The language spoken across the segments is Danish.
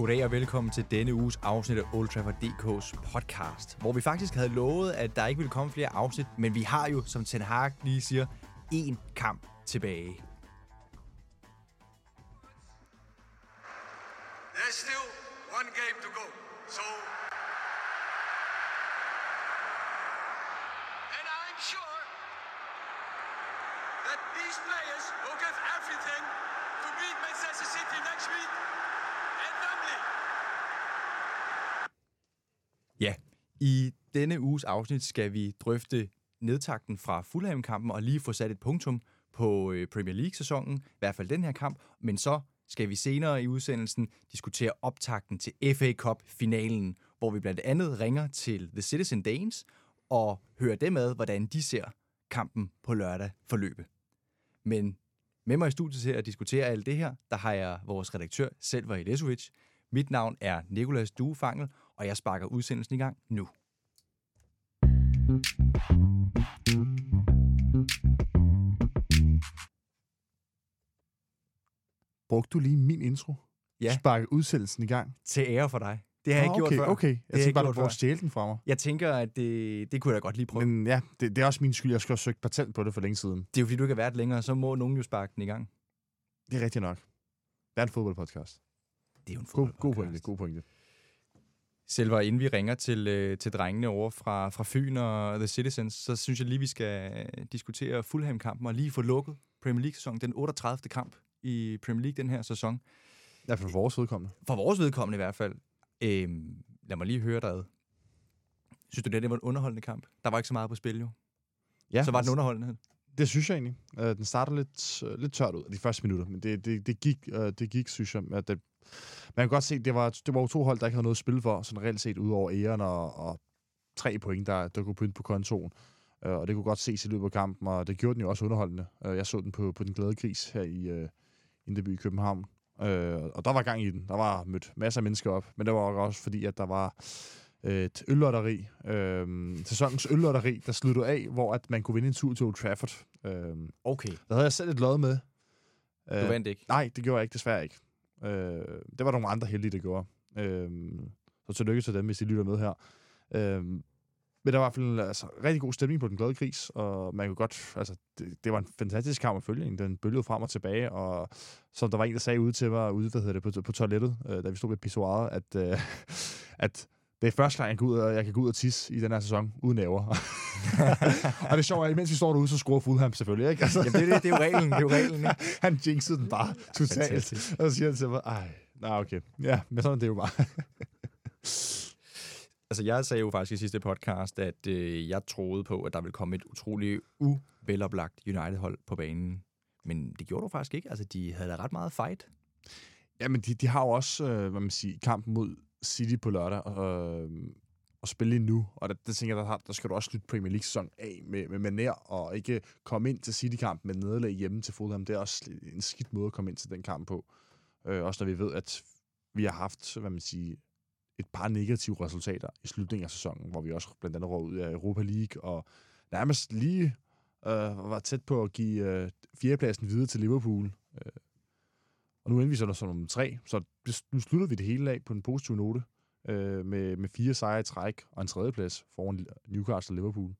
Goddag og velkommen til denne uges afsnit af Old Trafford DK's podcast, hvor vi faktisk havde lovet, at der ikke ville komme flere afsnit, men vi har jo, som Ten Hag lige siger, én kamp tilbage. Uges afsnit skal vi drøfte nedtakten fra Fulham-kampen og lige få sat et punktum på øh, Premier League-sæsonen, i hvert fald den her kamp, men så skal vi senere i udsendelsen diskutere optakten til FA Cup-finalen, hvor vi blandt andet ringer til The Citizen Danes og hører dem ad, hvordan de ser kampen på lørdag forløbe. Men med mig i studiet til at diskutere alt det her, der har jeg vores redaktør Selvar Ilesovic. Mit navn er Nikolas Duefangel, og jeg sparker udsendelsen i gang nu. Brugte du lige min intro? Ja. Sparke udsendelsen i gang? Til ære for dig. Det har jeg Nå, ikke okay, gjort før. Okay, Det jeg jeg tænkte bare, du prøver før. at stjæle den fra mig. Jeg tænker, at det, det kunne jeg da godt lige prøve. Men... Ja, det, det er også min skyld. Jeg skal have søgt patent på det for længe siden. Det er jo fordi, du ikke har været længere, så må nogen jo sparke den i gang. Det er rigtigt nok. Det er en fodboldpodcast. Det er jo en God, god fodboldpodcast. pointe, god pointe. Selva, inden vi ringer til, øh, til drengene over fra, fra Fyn og The Citizens, så synes jeg lige, vi skal øh, diskutere Fulham-kampen og lige få lukket Premier League-sæsonen. Den 38. kamp i Premier League den her sæson. Ja, for vores vedkommende. For vores vedkommende i hvert fald. Øhm, lad mig lige høre dig ad. Synes du, det, det var en underholdende kamp? Der var ikke så meget på spil, jo. Ja, Så var den altså, underholdende. det synes jeg egentlig. Uh, den starter lidt, uh, lidt tørt ud de første minutter, men det, det, det, gik, uh, det gik, synes jeg. At det, man kan godt se, det var, det var to hold, der ikke havde noget at spille for, sådan reelt set ud over æren og, og tre point, der, der kunne pynte på kontoen. Uh, og det kunne godt ses i løbet af kampen, og det gjorde den jo også underholdende. Uh, jeg så den på, på den glade gris her i uh, Indeby i København. Uh, og der var gang i den. Der var mødt masser af mennesker op, men det var også fordi, at der var øh, et øllotteri. Øh, sæsonens øllotteri, der sluttede af, hvor at man kunne vinde en tur til Old Trafford. Øh, Okay. der havde jeg selv et lod med. Du Øh, vandt ikke. Nej, det gjorde jeg ikke, desværre ikke. Øh, det var nogle andre heldige, der gjorde. Øh, så tillykke til dem, hvis de lytter med her. Øh, men der var i hvert fald altså, rigtig god stemning på den glade gris, og man kunne godt, altså, det, det var en fantastisk kamp at følge. Den bølgede frem og tilbage, og som der var en, der sagde ude til mig, ude, hvad hedder det, på, på toilettet, øh, da vi stod ved pissoiret, at, øh, at det er første gang, jeg, kan gå ud og, jeg kan gå ud og tisse i den her sæson, uden næver. og det er, at imens vi står derude, så scorer Fulham selvfølgelig, ikke? Altså, Jamen, det, er det, det er jo reglen. Det er jo reglen, ikke? han jinxede den bare totalt. Fantastisk. Og så siger han til mig, ej, nej, okay. Ja, men sådan er det jo bare. Altså, jeg sagde jo faktisk i sidste podcast, at øh, jeg troede på, at der ville komme et utroligt uveloplagt United-hold på banen. Men det gjorde du faktisk ikke. Altså, de havde da ret meget fight. ja, men de, de har jo også, øh, hvad man siger, kampen mod City på lørdag, og, øhm, og spille lige nu. Og der, der tænker jeg, der, der skal du også slutte Premier League-sæson af med, med maner, og ikke komme ind til City-kampen med nederlag hjemme til Fulham. Det er også en skidt måde at komme ind til den kamp på. Øh, også når vi ved, at vi har haft, hvad man siger, et par negative resultater i slutningen af sæsonen, hvor vi også blandt andet råd ud af Europa League, og nærmest lige øh, var tæt på at give øh, fjerdepladsen videre til Liverpool. Øh, nu endte vi så som nummer tre, så det, nu slutter vi det hele af på en positiv note, øh, med, med fire sejre i træk og en tredjeplads foran Newcastle og Liverpool.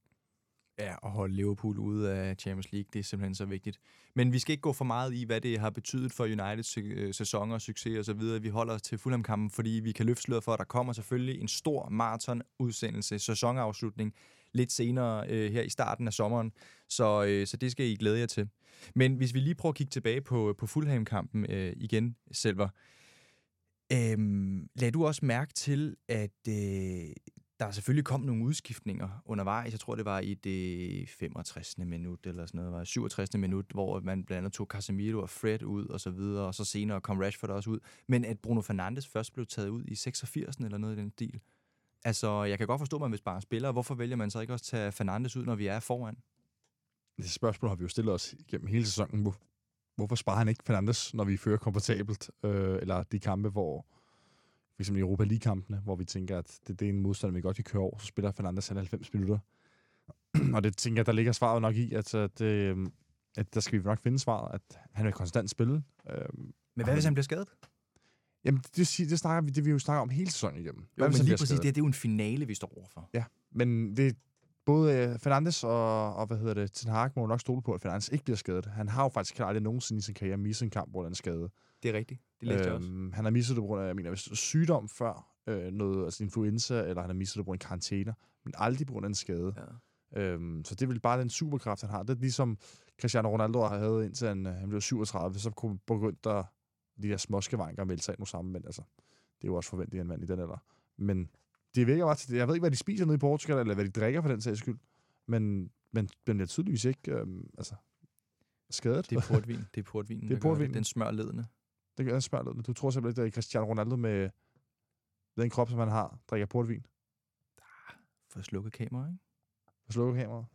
Ja, at holde Liverpool ude af Champions League, det er simpelthen så vigtigt. Men vi skal ikke gå for meget i, hvad det har betydet for Uniteds øh, sæson sæsoner, succes og så videre. Vi holder os til Fulham-kampen, fordi vi kan løfte sløret for, at der kommer selvfølgelig en stor maraton-udsendelse, sæsonafslutning, lidt senere øh, her i starten af sommeren. Så, øh, så det skal I glæde jer til. Men hvis vi lige prøver at kigge tilbage på, på Fulham-kampen øh, igen, Selver. Øhm, lad du også mærke til, at øh, der selvfølgelig kom nogle udskiftninger undervejs. Jeg tror, det var i det 65. minut, eller sådan noget, var 67. minut, hvor man blandt andet tog Casemiro og Fred ud, og så videre, og så senere kom Rashford også ud. Men at Bruno Fernandes først blev taget ud i 86. eller noget i den stil. Altså, jeg kan godt forstå, at man vil spare spillere. Hvorfor vælger man så ikke også at tage Fernandes ud, når vi er foran? Det spørgsmål har vi jo stillet os gennem hele sæsonen. Hvor, hvorfor sparer han ikke Fernandes, når vi fører komfortabelt? Øh, eller de kampe, hvor for eksempel i Europa League-kampene, hvor vi tænker, at det, det er en modstander, vi godt kan køre over, så spiller Fernandes 90 minutter. og det tænker jeg, der ligger svaret nok i, at, at, øh, at der skal vi nok finde svaret, at han vil konstant spille. Øh, Men hvad hvis han bliver skadet? Jamen, det, det, det, snakker vi, det vi jo snakker om hele sæsonen igennem. Jo, men lige præcis, det, det er jo en finale, vi står overfor. Ja, men det både øh, Fernandes og, og, hvad hedder det, Ten Hag må jo nok stole på, at Fernandes ikke bliver skadet. Han har jo faktisk aldrig nogensinde i sin karriere misset en kamp, hvor han er skadet. Det er rigtigt. Det læste jeg også. Øhm, han har misset det på grund af, jeg mener, hvis sygdom før, øh, noget, altså influenza, eller han har misset det på grund af karantæner, men aldrig på grund af en skade. Ja. Øhm, så det er vel bare den superkraft, han har. Det er ligesom Cristiano Ronaldo havde, indtil han, øh, han blev 37, så kunne begyndt der de der småskavanker melde sig ind nu sammen, men altså, det er jo også forventeligt af en mand i den alder. Men det virker bare til, jeg ved ikke, hvad de spiser nede i Portugal, eller hvad de drikker for den sags skyld, men, men den bliver tydeligvis ikke øhm, altså, skadet. Det er portvin. Det er portvinen, Det er gør portvinen. Den smør ledende. Det gør smørlødende. Du tror simpelthen, at Cristiano Ronaldo med den krop, som han har, drikker portvin For at slukke kamera, ikke? og slukker kameraet.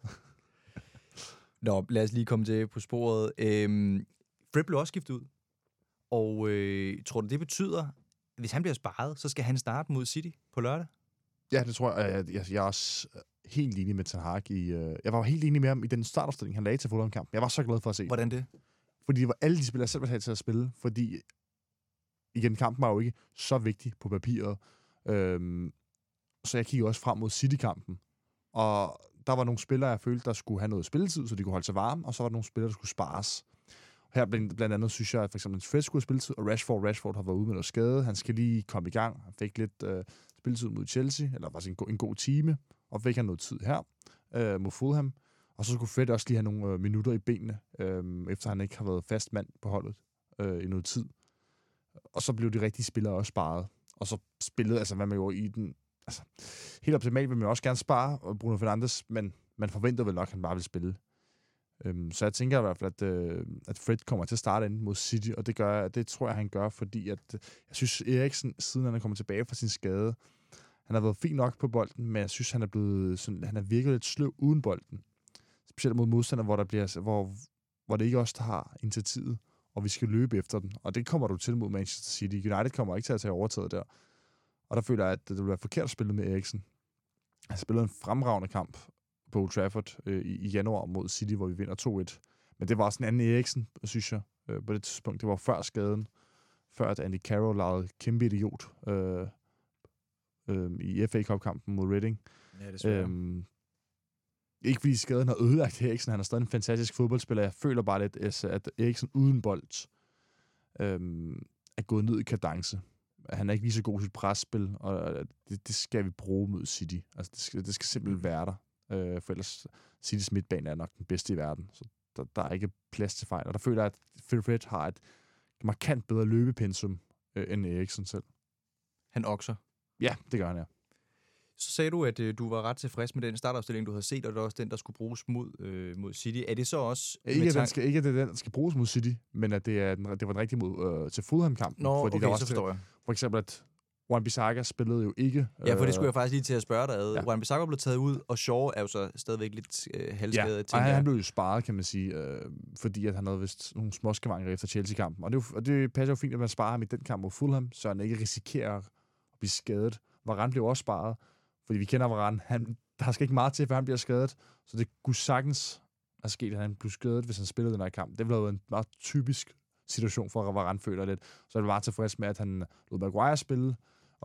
Nå, lad os lige komme til på sporet. Øhm, Fred blev også skiftet ud. Og øh, tror du, det betyder, at hvis han bliver sparet, så skal han starte mod City på lørdag? Ja, det tror jeg. Jeg, jeg, jeg er også øh, helt enig med Ten Hag i... Øh, jeg var helt enig med ham i den startopstilling, han lagde til Fulham-kampen. Jeg var så glad for at se. Hvordan det? Fordi det var alle de spillere, jeg selv have til at spille. Fordi, igen, kampen var jo ikke så vigtig på papiret. Øhm, så jeg kiggede også frem mod City-kampen. Og der var nogle spillere, jeg følte, der skulle have noget spilletid, så de kunne holde sig varme, og så var der nogle spillere, der skulle spares. Her blandt, blandt andet synes jeg, at for eksempel Fred skulle have spilletid, og Rashford, Rashford har været ude med noget skade. Han skal lige komme i gang. Han fik lidt øh, spilletid mod Chelsea, eller faktisk en, go- en god time, og fik han noget tid her øh, mod Fulham. Og så skulle Fred også lige have nogle øh, minutter i benene, øh, efter han ikke har været fast mand på holdet øh, i noget tid. Og så blev de rigtige spillere også sparet. Og så spillede, altså hvad man jo i den... Altså, helt optimalt vil man jo også gerne spare øh, Bruno Fernandes, men man forventer vel nok, at han bare vil spille. Øhm, så jeg tænker i hvert fald, at, øh, at Fred kommer til at starte ind mod City, og det, gør, det tror jeg, han gør, fordi at, øh, jeg synes, Eriksen, siden han er kommet tilbage fra sin skade, han har været fint nok på bolden, men jeg synes, han er blevet sådan, han er virkelig lidt sløv uden bolden. Specielt mod modstander, hvor, der bliver, hvor, hvor det ikke er os, der har initiativet, og vi skal løbe efter den. Og det kommer du til mod Manchester City. United kommer ikke til at tage overtaget der. Og der føler jeg, at det vil være forkert at spille med Eriksen. Han spillede en fremragende kamp på Old Trafford øh, i, i januar mod City, hvor vi vinder 2-1. Men det var også en anden Eriksen, synes jeg, øh, på det tidspunkt. Det var før skaden. Før at Andy Carroll lavede kæmpe idiot øh, øh, i FA Cup-kampen mod Reading. Ja, det Øhm, ikke fordi skaden har ødelagt Eriksen, han er stadig en fantastisk fodboldspiller. Jeg føler bare lidt, at Eriksen uden bold øhm, er gået ned i kadence. Han er ikke lige så god sit presspil, og det, det skal vi bruge mod City. Altså, det, skal, det skal simpelthen være der. Øh, for ellers Citys midtbane er nok den bedste i verden, så der, der er ikke plads til fejl. Og der føler jeg, at Phil Fred har et markant bedre løbepensum øh, end Eriksen selv. Han okser. Ja, det gør han, ja. Så sagde du, at øh, du var ret tilfreds med den startopstilling, du havde set, og det var også den, der skulle bruges mod, øh, mod City. Er det så også... Ikke, at den skal, ikke, at det er den, der skal bruges mod City, men at det, er den, det var den rigtige mod øh, til Fulham-kampen. Nå, fordi okay, der var så også, forstår jeg. For eksempel, at Juan Bissaka spillede jo ikke. Ja, for det øh, skulle jeg faktisk lige til at spørge dig ad. ja. Juan Bissaka blev taget ud, og Shaw er jo så stadigvæk lidt øh, halvskadet, Ja, og han, blev jo sparet, kan man sige, øh, fordi at han havde vist nogle småskavanker efter Chelsea-kampen. Og det, jo- og det passer jo fint, at man sparer ham i den kamp mod Fulham, så han ikke risikerer at blive skadet. Varane blev også sparet, fordi vi kender Varane. Han, der skal ikke meget til, før han bliver skadet, så det kunne sagtens have sket, at han blev skadet, hvis han spillede den her kamp. Det ville have været en meget typisk situation for Varane, føler lidt. Så er det bare tilfreds med, at han lod Maguire spille,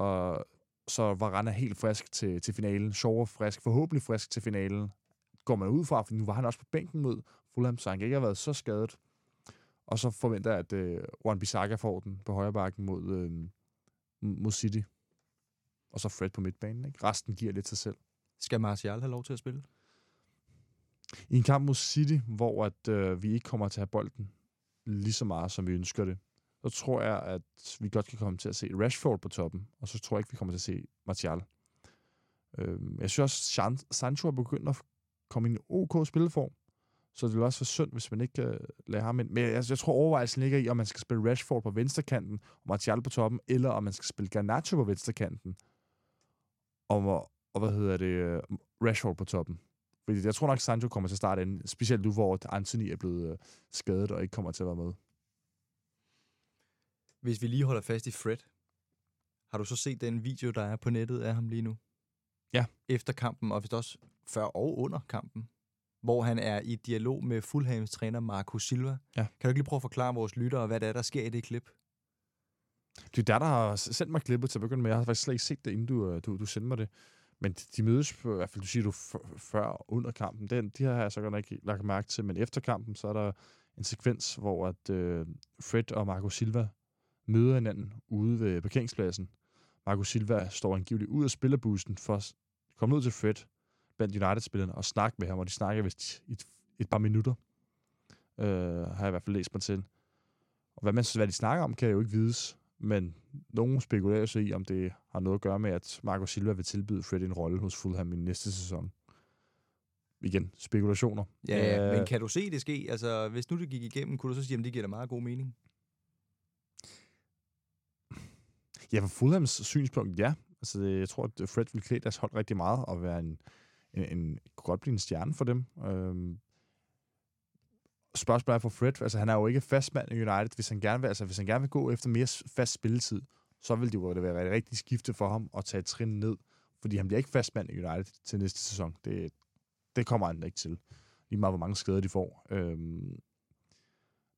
og så Varane er helt frisk til, til finalen. Shaw frisk, forhåbentlig frisk til finalen. Går man ud fra, for nu var han også på bænken mod Fulham, så han ikke have været så skadet. Og så forventer jeg, at øh, Juan Bissaka får den på højre bakken mod, øh, mod City. Og så Fred på midtbanen. Ikke? Resten giver lidt sig selv. Skal Martial have lov til at spille? I en kamp mod City, hvor at, øh, vi ikke kommer til at have bolden lige så meget, som vi ønsker det, så tror jeg, at vi godt kan komme til at se Rashford på toppen, og så tror jeg ikke, vi kommer til at se Martial. Øh, jeg synes også, San- Sancho er begyndt at komme i en OK spilleform, så det vil også være synd, hvis man ikke øh, lader ham ind. Men jeg, jeg tror, overvejelsen ligger i, om man skal spille Rashford på venstrekanten, og Martial på toppen, eller om man skal spille Garnacho på venstrekanten, og, og hvad hedder det, øh, Rashford på toppen. Fordi jeg tror nok, Sancho kommer til at starte ind, specielt nu, hvor Anthony er blevet øh, skadet og ikke kommer til at være med. Hvis vi lige holder fast i Fred, har du så set den video, der er på nettet af ham lige nu? Ja. Efter kampen, og vist også før og under kampen, hvor han er i dialog med Fulhams træner Marco Silva. Ja. Kan du ikke lige prøve at forklare vores lyttere, hvad det er, der sker i det klip? Det er der, der har sendt mig klippet til at begynde med. Jeg har faktisk slet ikke set det, inden du, øh, du, du sendte mig det. Men de- de mødes, på, i hvert fald du siger du før og under kampen. Den, de har jeg så godt ikke lagt mærke til. Men efter kampen, så er der en sekvens, hvor at, øh, Fred og Marco Silva møder hinanden ude ved parkeringspladsen. Marco Silva står angiveligt ud af spillerbussen for at komme ud til Fred blandt United-spillerne og snakke med ham, og de snakker vist i et, et par minutter. Øh, har jeg i hvert fald læst mig til. Og hvad, man, hvad de snakker om, kan jeg jo ikke vides. Men nogen spekulerer sig i, om det har noget at gøre med, at Marco Silva vil tilbyde Fred en rolle hos Fulham i næste sæson. Igen, spekulationer. Ja, Øh, men kan du se det ske? Altså, hvis nu det gik igennem, kunne du så sige, at det giver da meget god mening? Ja, fra Fulhams synspunkt, ja. Altså, jeg tror, at Fred vil klæde deres hold rigtig meget og være en, en, en kunne godt blive en stjerne for dem. Øhm, spørgsmålet er for Fred, altså han er jo ikke fastmand i United. Hvis han gerne vil, altså, hvis han gerne vil gå efter mere fast spilletid, så vil det jo være et rigtigt skifte for ham at tage et trin ned. Fordi han bliver ikke fastmand i United til næste sæson. Det, det kommer han ikke til. Lige meget, hvor mange skader de får. Øhm,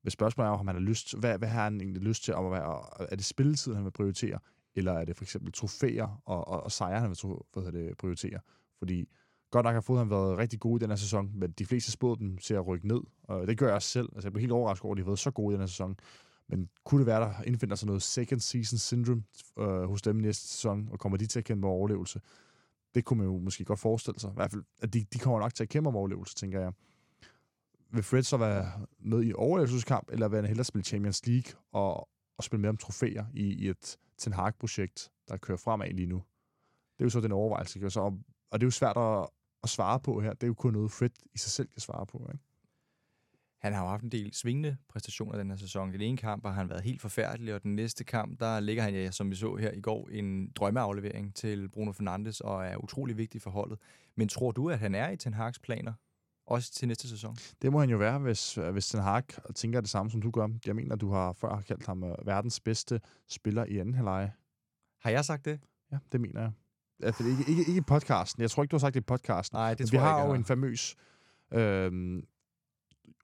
men spørgsmålet er, om han har lyst, hvad, hvad har han egentlig lyst til? Om at være, er det spilletid, han vil prioritere? Eller er det for eksempel trofæer og, og, og sejre, han vil hvad hedder det, prioritere? Fordi godt nok har fået han været rigtig god i den her sæson, men de fleste spåede dem til at rykke ned. Og det gør jeg også selv. Altså, jeg blev helt overrasket over, at de har været så gode i den her sæson. Men kunne det være, der indfinder sig noget second season syndrome øh, hos dem næste sæson, og kommer de til at kæmpe om overlevelse? Det kunne man jo måske godt forestille sig. I hvert fald, at de, de kommer nok til at kæmpe om overlevelse, tænker jeg. Vil Fred så være med i overlevelseskamp, eller vil han hellere spille Champions League og, og spille med om trofæer i, i et Ten Hag-projekt, der kører fremad lige nu? Det er jo så den overvejelse. ikke? Og Så, og det er jo svært at, at svare på her. Det er jo kun noget, Fred i sig selv kan svare på. Ikke? Han har jo haft en del svingende præstationer den her sæson. Den ene kamp har han været helt forfærdelig, og den næste kamp, der ligger han, ja, som vi så her i går, en drømmeaflevering til Bruno Fernandes, og er utrolig vigtig for holdet. Men tror du, at han er i Ten Hag's planer? Også til næste sæson? Det må han jo være, hvis, hvis Ten Hag tænker det samme, som du gør. Jeg mener, du har før kaldt ham øh, verdens bedste spiller i anden halvleje. Har jeg sagt det? Ja, det mener jeg. Altså, ikke, ikke, ikke i podcasten. Jeg tror ikke, du har sagt det i podcasten. Nej, det tror vi jeg har ikke, jo en famøs øh,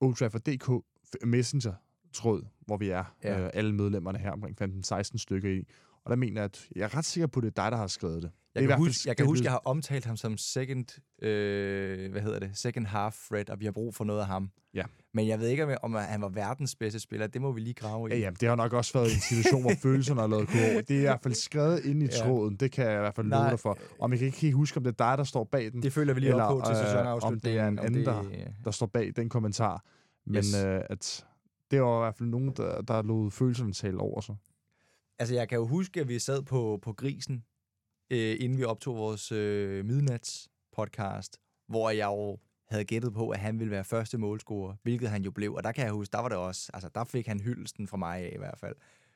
Old Trafford.dk Messenger-tråd, hvor vi er ja. øh, alle medlemmerne her omkring 15-16 stykker i. Og der mener jeg, at jeg er ret sikker på, at det er dig, der har skrevet det. Jeg Det kan, huske, jeg kan huske, jeg har omtalt ham som second, øh, hvad hedder det, second half Fred, og vi har brug for noget af ham. Ja. Men jeg ved ikke, om- om han var verdens bedste spiller. Det må vi lige grave i. Ja, ja, det har nok også været en situation, hvor følelserne har lavet kurve. Det er i hvert fald skrevet ind i Ja. tråden. Det kan jeg i hvert fald love dig for. Og jeg kan ikke huske, om det er dig, der står bag den, Det følger vi lige Eller, op på til øh, sæsonafslutningen. om det er en anden, der- det, der står bag den kommentar. Men Yes. øh, at det var i hvert fald nogen, der, der lod følelserne tale over sig. Altså, jeg kan jo huske, at vi sad på, på Grisen, øh, inden vi optog vores øh, midnats-podcast, hvor jeg jo havde gættet på, at han ville være første målscorer, hvilket han jo blev. Og der kan jeg huske, der var det også, altså der fik han hyldelsen fra mig af i hvert fald.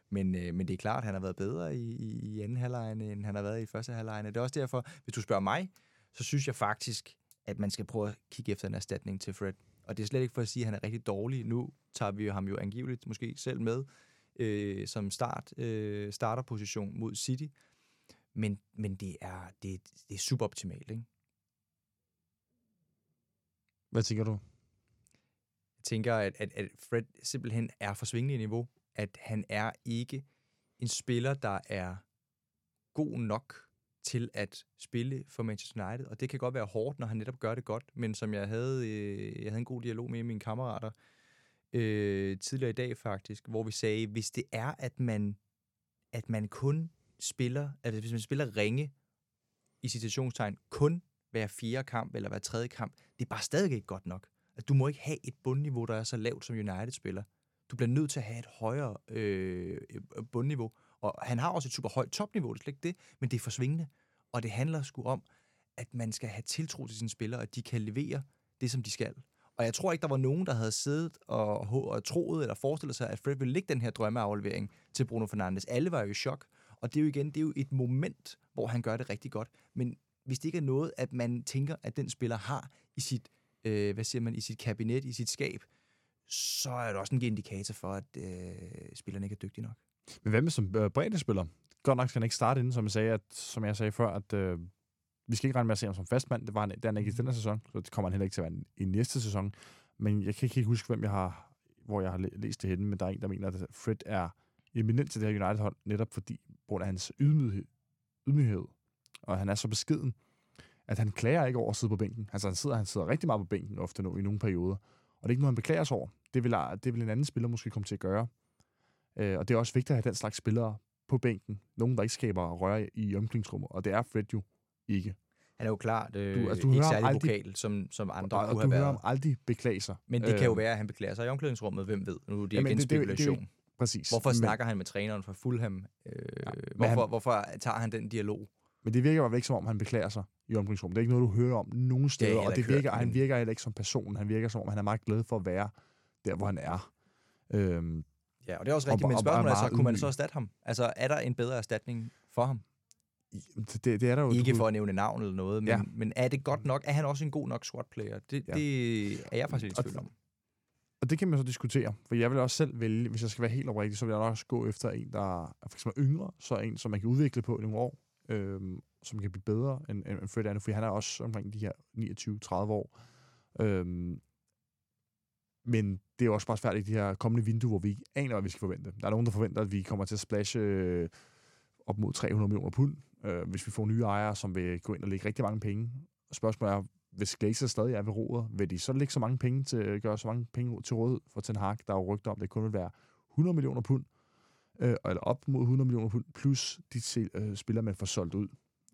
Men, øh, men det er klart, at han har været bedre i, i, i anden halvleg, end han har været i første halvleg. Det er også derfor, hvis du spørger mig, så synes jeg faktisk, at man skal prøve at kigge efter en erstatning til Fred. Og det er slet ikke for at sige, at han er rigtig dårlig. Nu tager vi ham jo angiveligt måske selv med øh, som start, øh, starterposition mod City. Men, men det, er, det, det er suboptimalt, ikke? Hvad tænker du? Jeg tænker, at, at, at Fred simpelthen er for svingende i niveau. At han er ikke en spiller, der er god nok til at spille for Manchester United. Og det kan godt være hårdt, når han netop gør det godt. Men som jeg havde, øh, jeg havde en god dialog med mine kammerater øh, tidligere i dag faktisk, hvor vi sagde, hvis det er, at man, at man kun spiller, altså hvis man spiller ringe i citationstegn, kun hver fjerde kamp eller hver tredje kamp, det er bare stadig ikke godt nok. At du må ikke have et bundniveau, der er så lavt som United-spiller. Du bliver nødt til at have et højere øh, øh bundniveau. Og han har også et super højt topniveau, det er slet ikke det, men det er forsvingende. Og det handler sgu om, at man skal have tiltro til sine spillere, at de kan levere det, som de skal. Og jeg tror ikke, der var nogen, der havde siddet og, og troet eller forestillet sig, at Fred ville lægge den her drømmeaflevering til Bruno Fernandes. Alle var jo i chok. Og det er jo igen, det er jo et moment, hvor han gør det rigtig godt. Men hvis det ikke er noget, at man tænker, at den spiller har i sit, øh, hvad siger man, i sit kabinet, i sit skab, så er det også en indikator for, at øh, spilleren ikke er dygtig nok. Men hvad med som øh, breddespiller? Godt nok skal han ikke starte inden, som jeg sagde, at, som jeg sagde før, at øh, vi skal ikke regne med at se ham som fastmand. Det var han, det han ikke i denne sæson, så det kommer han heller ikke til at være i næste sæson. Men jeg kan ikke helt huske, hvem jeg har, hvor jeg har læst det henne, men der er en, der mener, at Fred er eminent til det her United-hold, netop fordi, på grund af hans ydmyghed, ydmyghed, og han er så beskeden, at han klager ikke over at sidde på bænken. Altså han sidder, han sidder rigtig meget på bænken ofte nu i nogle perioder. Og det er ikke noget, han beklager sig over. Det vil, det vil en anden spiller måske komme til at gøre. Øh, og det er også vigtigt at have den slags spillere på bænken. Nogen, der ikke skaber røre i omklædningsrummet. Og det er Fred jo ikke. Han er jo klart øh, Du- altså, du ikke særlig aldrig- vokal, som, som andre Og, kunne og have du hører ham aldrig beklage sig. Men det kan jo Øh, være, at han beklager sig i omklædningsrummet. Hvem ved? Nu er det Jamen, igen det- det er jo- det er jo spekulation. Præcis. Hvorfor Men- snakker han med træneren fra Fulham? Øh, men hvorfor, han- hvorfor tager han den dialog? Men det virker bare ikke som om, han beklager sig i omklædningsrummet. Det er ikke noget, du hører om nogen steder. og det virker, hørt, han men- virker heller ikke som person. Han virker som om, han er meget glad for at være der, hvor han er. Øhm, Ja, og det er også Og- rigtigt, men og- og spørgsmålet er så, meget kunne man så erstatte ham? Altså, er der en bedre erstatning for ham? Det, det er der jo... Ikke du- for at nævne navn eller noget, men, Ja. men er det godt nok? Er han også en god nok squad player? Det, Ja. det er jeg faktisk lidt i tvivl om. Og det kan man så diskutere, for jeg vil også selv vælge, hvis jeg skal være helt oprigtig, så vil jeg nok også gå efter en, der er for eksempel yngre, så en, som man kan udvikle på i nogle år, øhm, som kan blive bedre end, end Fred nu, for han er også omkring de her 29-30 år. Øhm, men det er også bare svært i de her kommende vinduer, hvor vi ikke aner, hvad vi skal forvente. Der er nogen, der forventer, at vi kommer til at splashe øh, op mod 300 millioner pund, øh, hvis vi får nye ejere, som vil gå ind og lægge rigtig mange penge. Spørgsmålet er, hvis Glazer stadig er ved roret, vil de så lægge så mange penge til, gøre så mange penge til rådighed for Ten Hag, der er jo rygter om, det kun vil være 100 millioner pund, øh, eller op mod 100 millioner pund, plus de til, øh, spillere, man får solgt ud.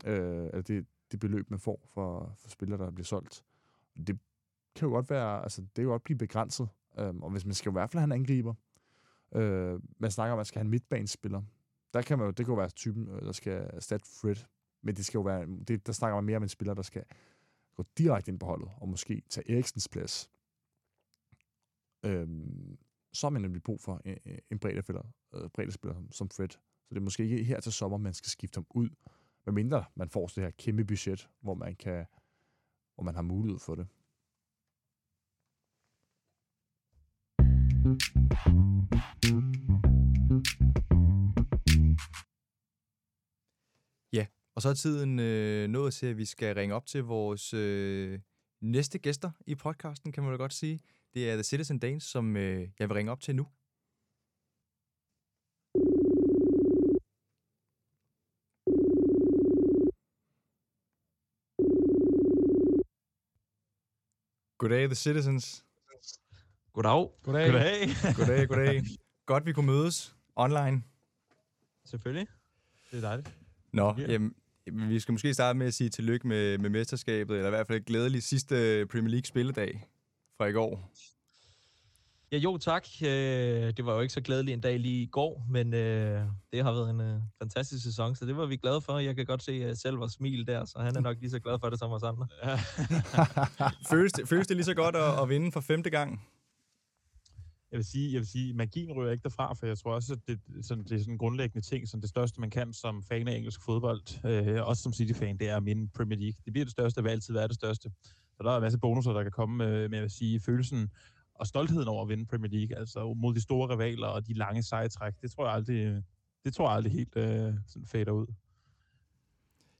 Øh, eller det, det beløb, man får for, for spillere, der bliver solgt. Det kan jo godt være, altså det kan jo godt blive begrænset. Øh, og hvis man skal i hvert fald have en angriber, øh, man snakker om, at man skal have en midtbanespiller, der kan man jo, det kan jo være typen, øh, der skal erstatte Fred, men det skal jo være, det, der snakker man mere om en spiller, der skal gå direkte ind på holdet, og måske tage Eriksens plads. Øhm, så har man nemlig brug for øh, øh, en, en breddespiller, øh, breddespiller som, som Fred. Så det er måske ikke her til sommer, man skal skifte ham ud, medmindre man får det her kæmpe budget, hvor man kan hvor man har mulighed for det. Og så er tiden øh, nået til, at vi skal ringe op til vores øh, næste gæster i podcasten, kan man vel godt sige. Det er The Citizen Danes, som øh, jeg vil ringe op til nu. Goddag, The Citizens. Goddag. Goddag. Goddag. Goddag, goddag. Godt, vi kunne mødes online. Selvfølgelig. Det er dejligt. Nå, Ja. jamen, jamen, vi skal måske starte med at sige tillykke med, med mesterskabet, eller i hvert fald et glædeligt sidste Premier League spilledag fra i går. Ja, jo, tak. Øh, Det var jo ikke så glædeligt en dag lige i går, men øh, det har været en øh, fantastisk sæson, så det var vi glade for. Jeg kan godt se uh, selv vores smil der, så han er nok lige så glad for det som os andre. Føles det, føles det lige så godt at, at vinde for femte gang? Jeg vil sige, jeg vil sige, magien rører ikke derfra, for jeg tror også, at det, sådan, det er sådan en grundlæggende ting, som det største, man kan som fan af engelsk fodbold, øh, også som City-fan, det er at minde Premier League. Det bliver det største, og vil altid være det største. Så der er en masse bonusser, der kan komme med, med vil sige, følelsen og stoltheden over at vinde Premier League, altså mod de store rivaler og de lange sejtræk. Det tror jeg aldrig, det tror jeg aldrig helt øh, sådan fader ud.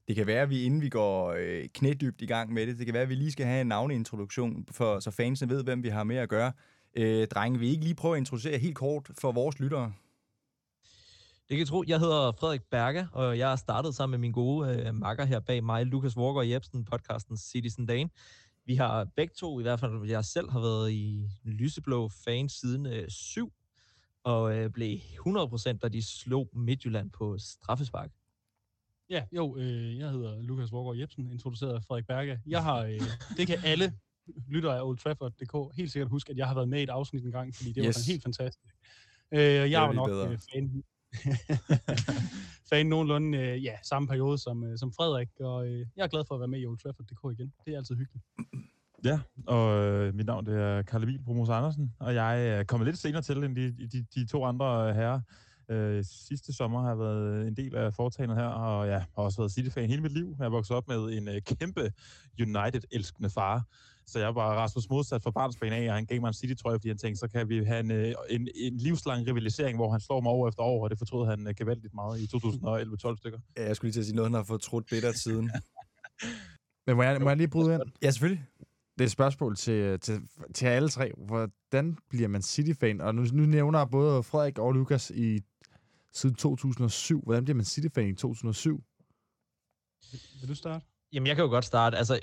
Det kan være, at vi inden vi går øh, knædybt i gang med det, det kan være, at vi lige skal have en navneintroduktion, for, så fansene ved, hvem vi har med at gøre. Øh, drenge, vil I ikke lige prøve at introducere helt kort for vores lyttere? Det kan I tro. Jeg hedder Frederik Berge, og jeg er startet sammen med min gode øh, makker her bag mig, Lukas Walker Jebsen, podcasten Citizen Dane. Vi har begge to, i hvert fald jeg selv, har været i lyseblå fan siden øh, syv, og øh, blev 100% da de slog Midtjylland på straffespark. Ja, jo, øh, jeg hedder Lukas Vorgård Jebsen, introduceret af Frederik Berge. Jeg har, øh, det kan alle lyttere af Old Trafford.dk helt sikkert huske, at jeg har været med i et afsnit en gang, fordi det Yes. var helt fantastisk. Øh, jeg er var nok bedre. øh, fan, fan nogenlunde øh, ja, samme periode som, øh, som Frederik, og øh, jeg er glad for at være med i Old Trafford.dk igen. Det er altid hyggeligt. Ja, og øh, mit navn det er Karl Emil Brumos Andersen, og jeg er kommet lidt senere til end de, de, de to andre øh, herrer. Øh, sidste sommer har jeg været en del af foretagendet her, og ja, har også været City-fan hele mit liv. Jeg er vokset op med en øh, kæmpe United-elskende far, så jeg var Rasmus modsat fra barnsben af, og han gav mig en City-trøje, fordi han tænkte, så kan vi have en, øh, en, en livslang rivalisering, hvor han slår mig år efter år, og det fortrød han øh, gevaldigt meget i 2011-12 stykker. Ja, Jeg skulle lige til at sige noget, han har fået trudt bittert siden. Men må jeg, må jeg lige bryde ind? ja, selvfølgelig. Det er et spørgsmål til, til, til alle tre. Hvordan bliver man City-fan? Og nu, nu nævner både Frederik og Lukas i siden 2007. Hvordan bliver man City-fan i 2007? Vil du starte? Jamen, jeg kan jo godt starte. Altså,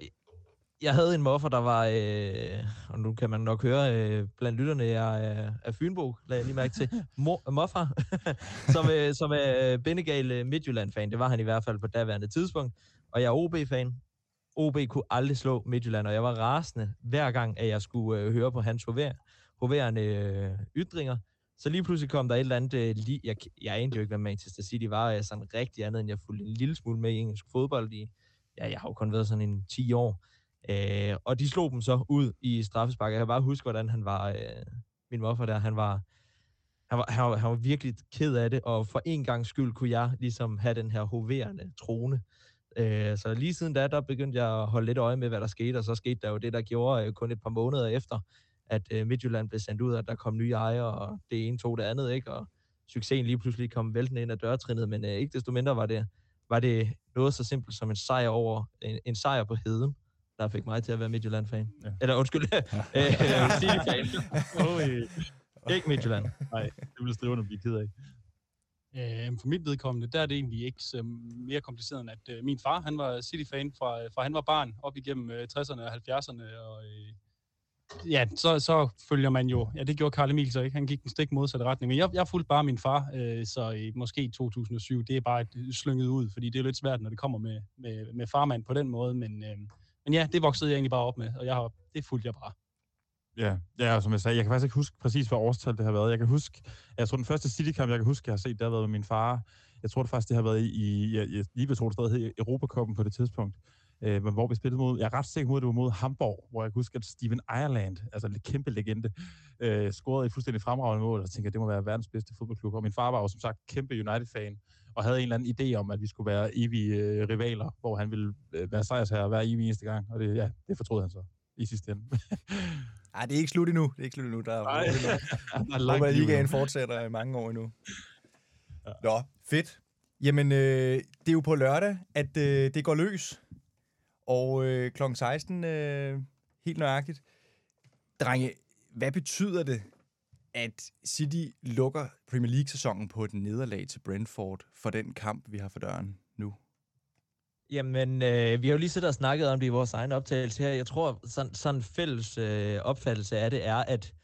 jeg havde en moffer, der var, øh, og nu kan man nok høre øh, blandt lytterne, jeg er, er Fynbo, lagde jeg lige mærke til, Mo- moffer, som, øh, som er øh, Benegal øh, Midtjylland-fan. Det var han i hvert fald på daværende tidspunkt. Og jeg er OB-fan. OB kunne aldrig slå Midtjylland, og jeg var rasende hver gang, at jeg skulle øh, høre på hans hover, hoverende øh, ytringer. Så lige pludselig kom der et eller andet, øh, li- jeg, jeg anede jo ikke, hvad Manchester City var, jeg sådan rigtig andet, end jeg fulgte en lille smule med i engelsk fodbold i, ja, jeg har jo kun været sådan en 10 år. Øh, og de slog dem så ud i straffespark. Jeg kan bare huske, hvordan han var, øh, min morfar der, han var, han var, han, var, han var virkelig ked af det, og for en gang skyld kunne jeg ligesom have den her hoverende trone. Øh, så lige siden da, der begyndte jeg at holde lidt øje med, hvad der skete, og så skete der jo det, der gjorde øh, kun et par måneder efter, at øh, Midtjylland blev sendt ud, og der kom nye ejere, og det ene tog det andet, ikke? Og succesen lige pludselig kom væltende ind ad dørtrinnet, men øh, ikke desto mindre var det, var det noget så simpelt som en sejr over, en, en sejr på heden, der fik mig til at være Midtjylland-fan. Ja. Eller undskyld, øh, City-fan. Oj. Ikke Midtjylland. Nej, det ville Striverne blive ked af. Øh, for mit vedkommende, der er det egentlig ikke så mere kompliceret end, at øh, min far, han var City-fan fra, fra han var barn op igennem øh, 60'erne og 70'erne, og øh, ja, så, så følger man jo, ja, det gjorde Karl Emil så ikke, han gik den stik modsatte retning, men jeg, jeg fulgte bare min far, øh, så i, måske i 2007, det er bare et slynget ud, fordi det er lidt svært, når det kommer med, med, med farmand på den måde, men, øh, men ja, det voksede jeg egentlig bare op med, og jeg har, det fulgte jeg bare. Ja, ja, og som jeg sagde, jeg kan faktisk ikke huske præcis, hvad årstal det har været. Jeg kan huske, jeg tror, den første City-kamp, jeg kan huske, jeg har set, det har været med min far. Jeg tror det faktisk, det har været i, i jeg, jeg, lige ved, tror det stadig hed Europacupen på det tidspunkt. Øh, men hvor vi spillede mod, jeg er ret sikker på, at det var mod Hamburg, hvor jeg kan huske, at Steven Ireland, altså en kæmpe legende, øh, scorede et fuldstændig fremragende mål, og jeg tænkte, at det må være verdens bedste fodboldklub. Og min far var jo som sagt kæmpe United-fan, og havde en eller anden idé om, at vi skulle være evige øh, rivaler, hvor han ville øh, være sejrsherre hver evig eneste gang. Og det, ja, det fortrød han så i sidste ende. Ej, det er ikke slut endnu. Det er ikke slut endnu. Der er Nej. endnu. Der er langt håber, ligaen fortsætter i mange år endnu. Ja. Nå, fedt. Jamen, øh, det er jo på lørdag, at øh, det går løs. Og øh, kl. 16, øh, helt nøjagtigt. Drenge, hvad betyder det, at City lukker Premier League-sæsonen på et nederlag til Brentford for den kamp, vi har for døren nu? Jamen, øh, vi har jo lige siddet og snakket om det i vores egen optagelse her. Jeg tror, sådan, sådan en fælles øh, opfattelse af det er, at,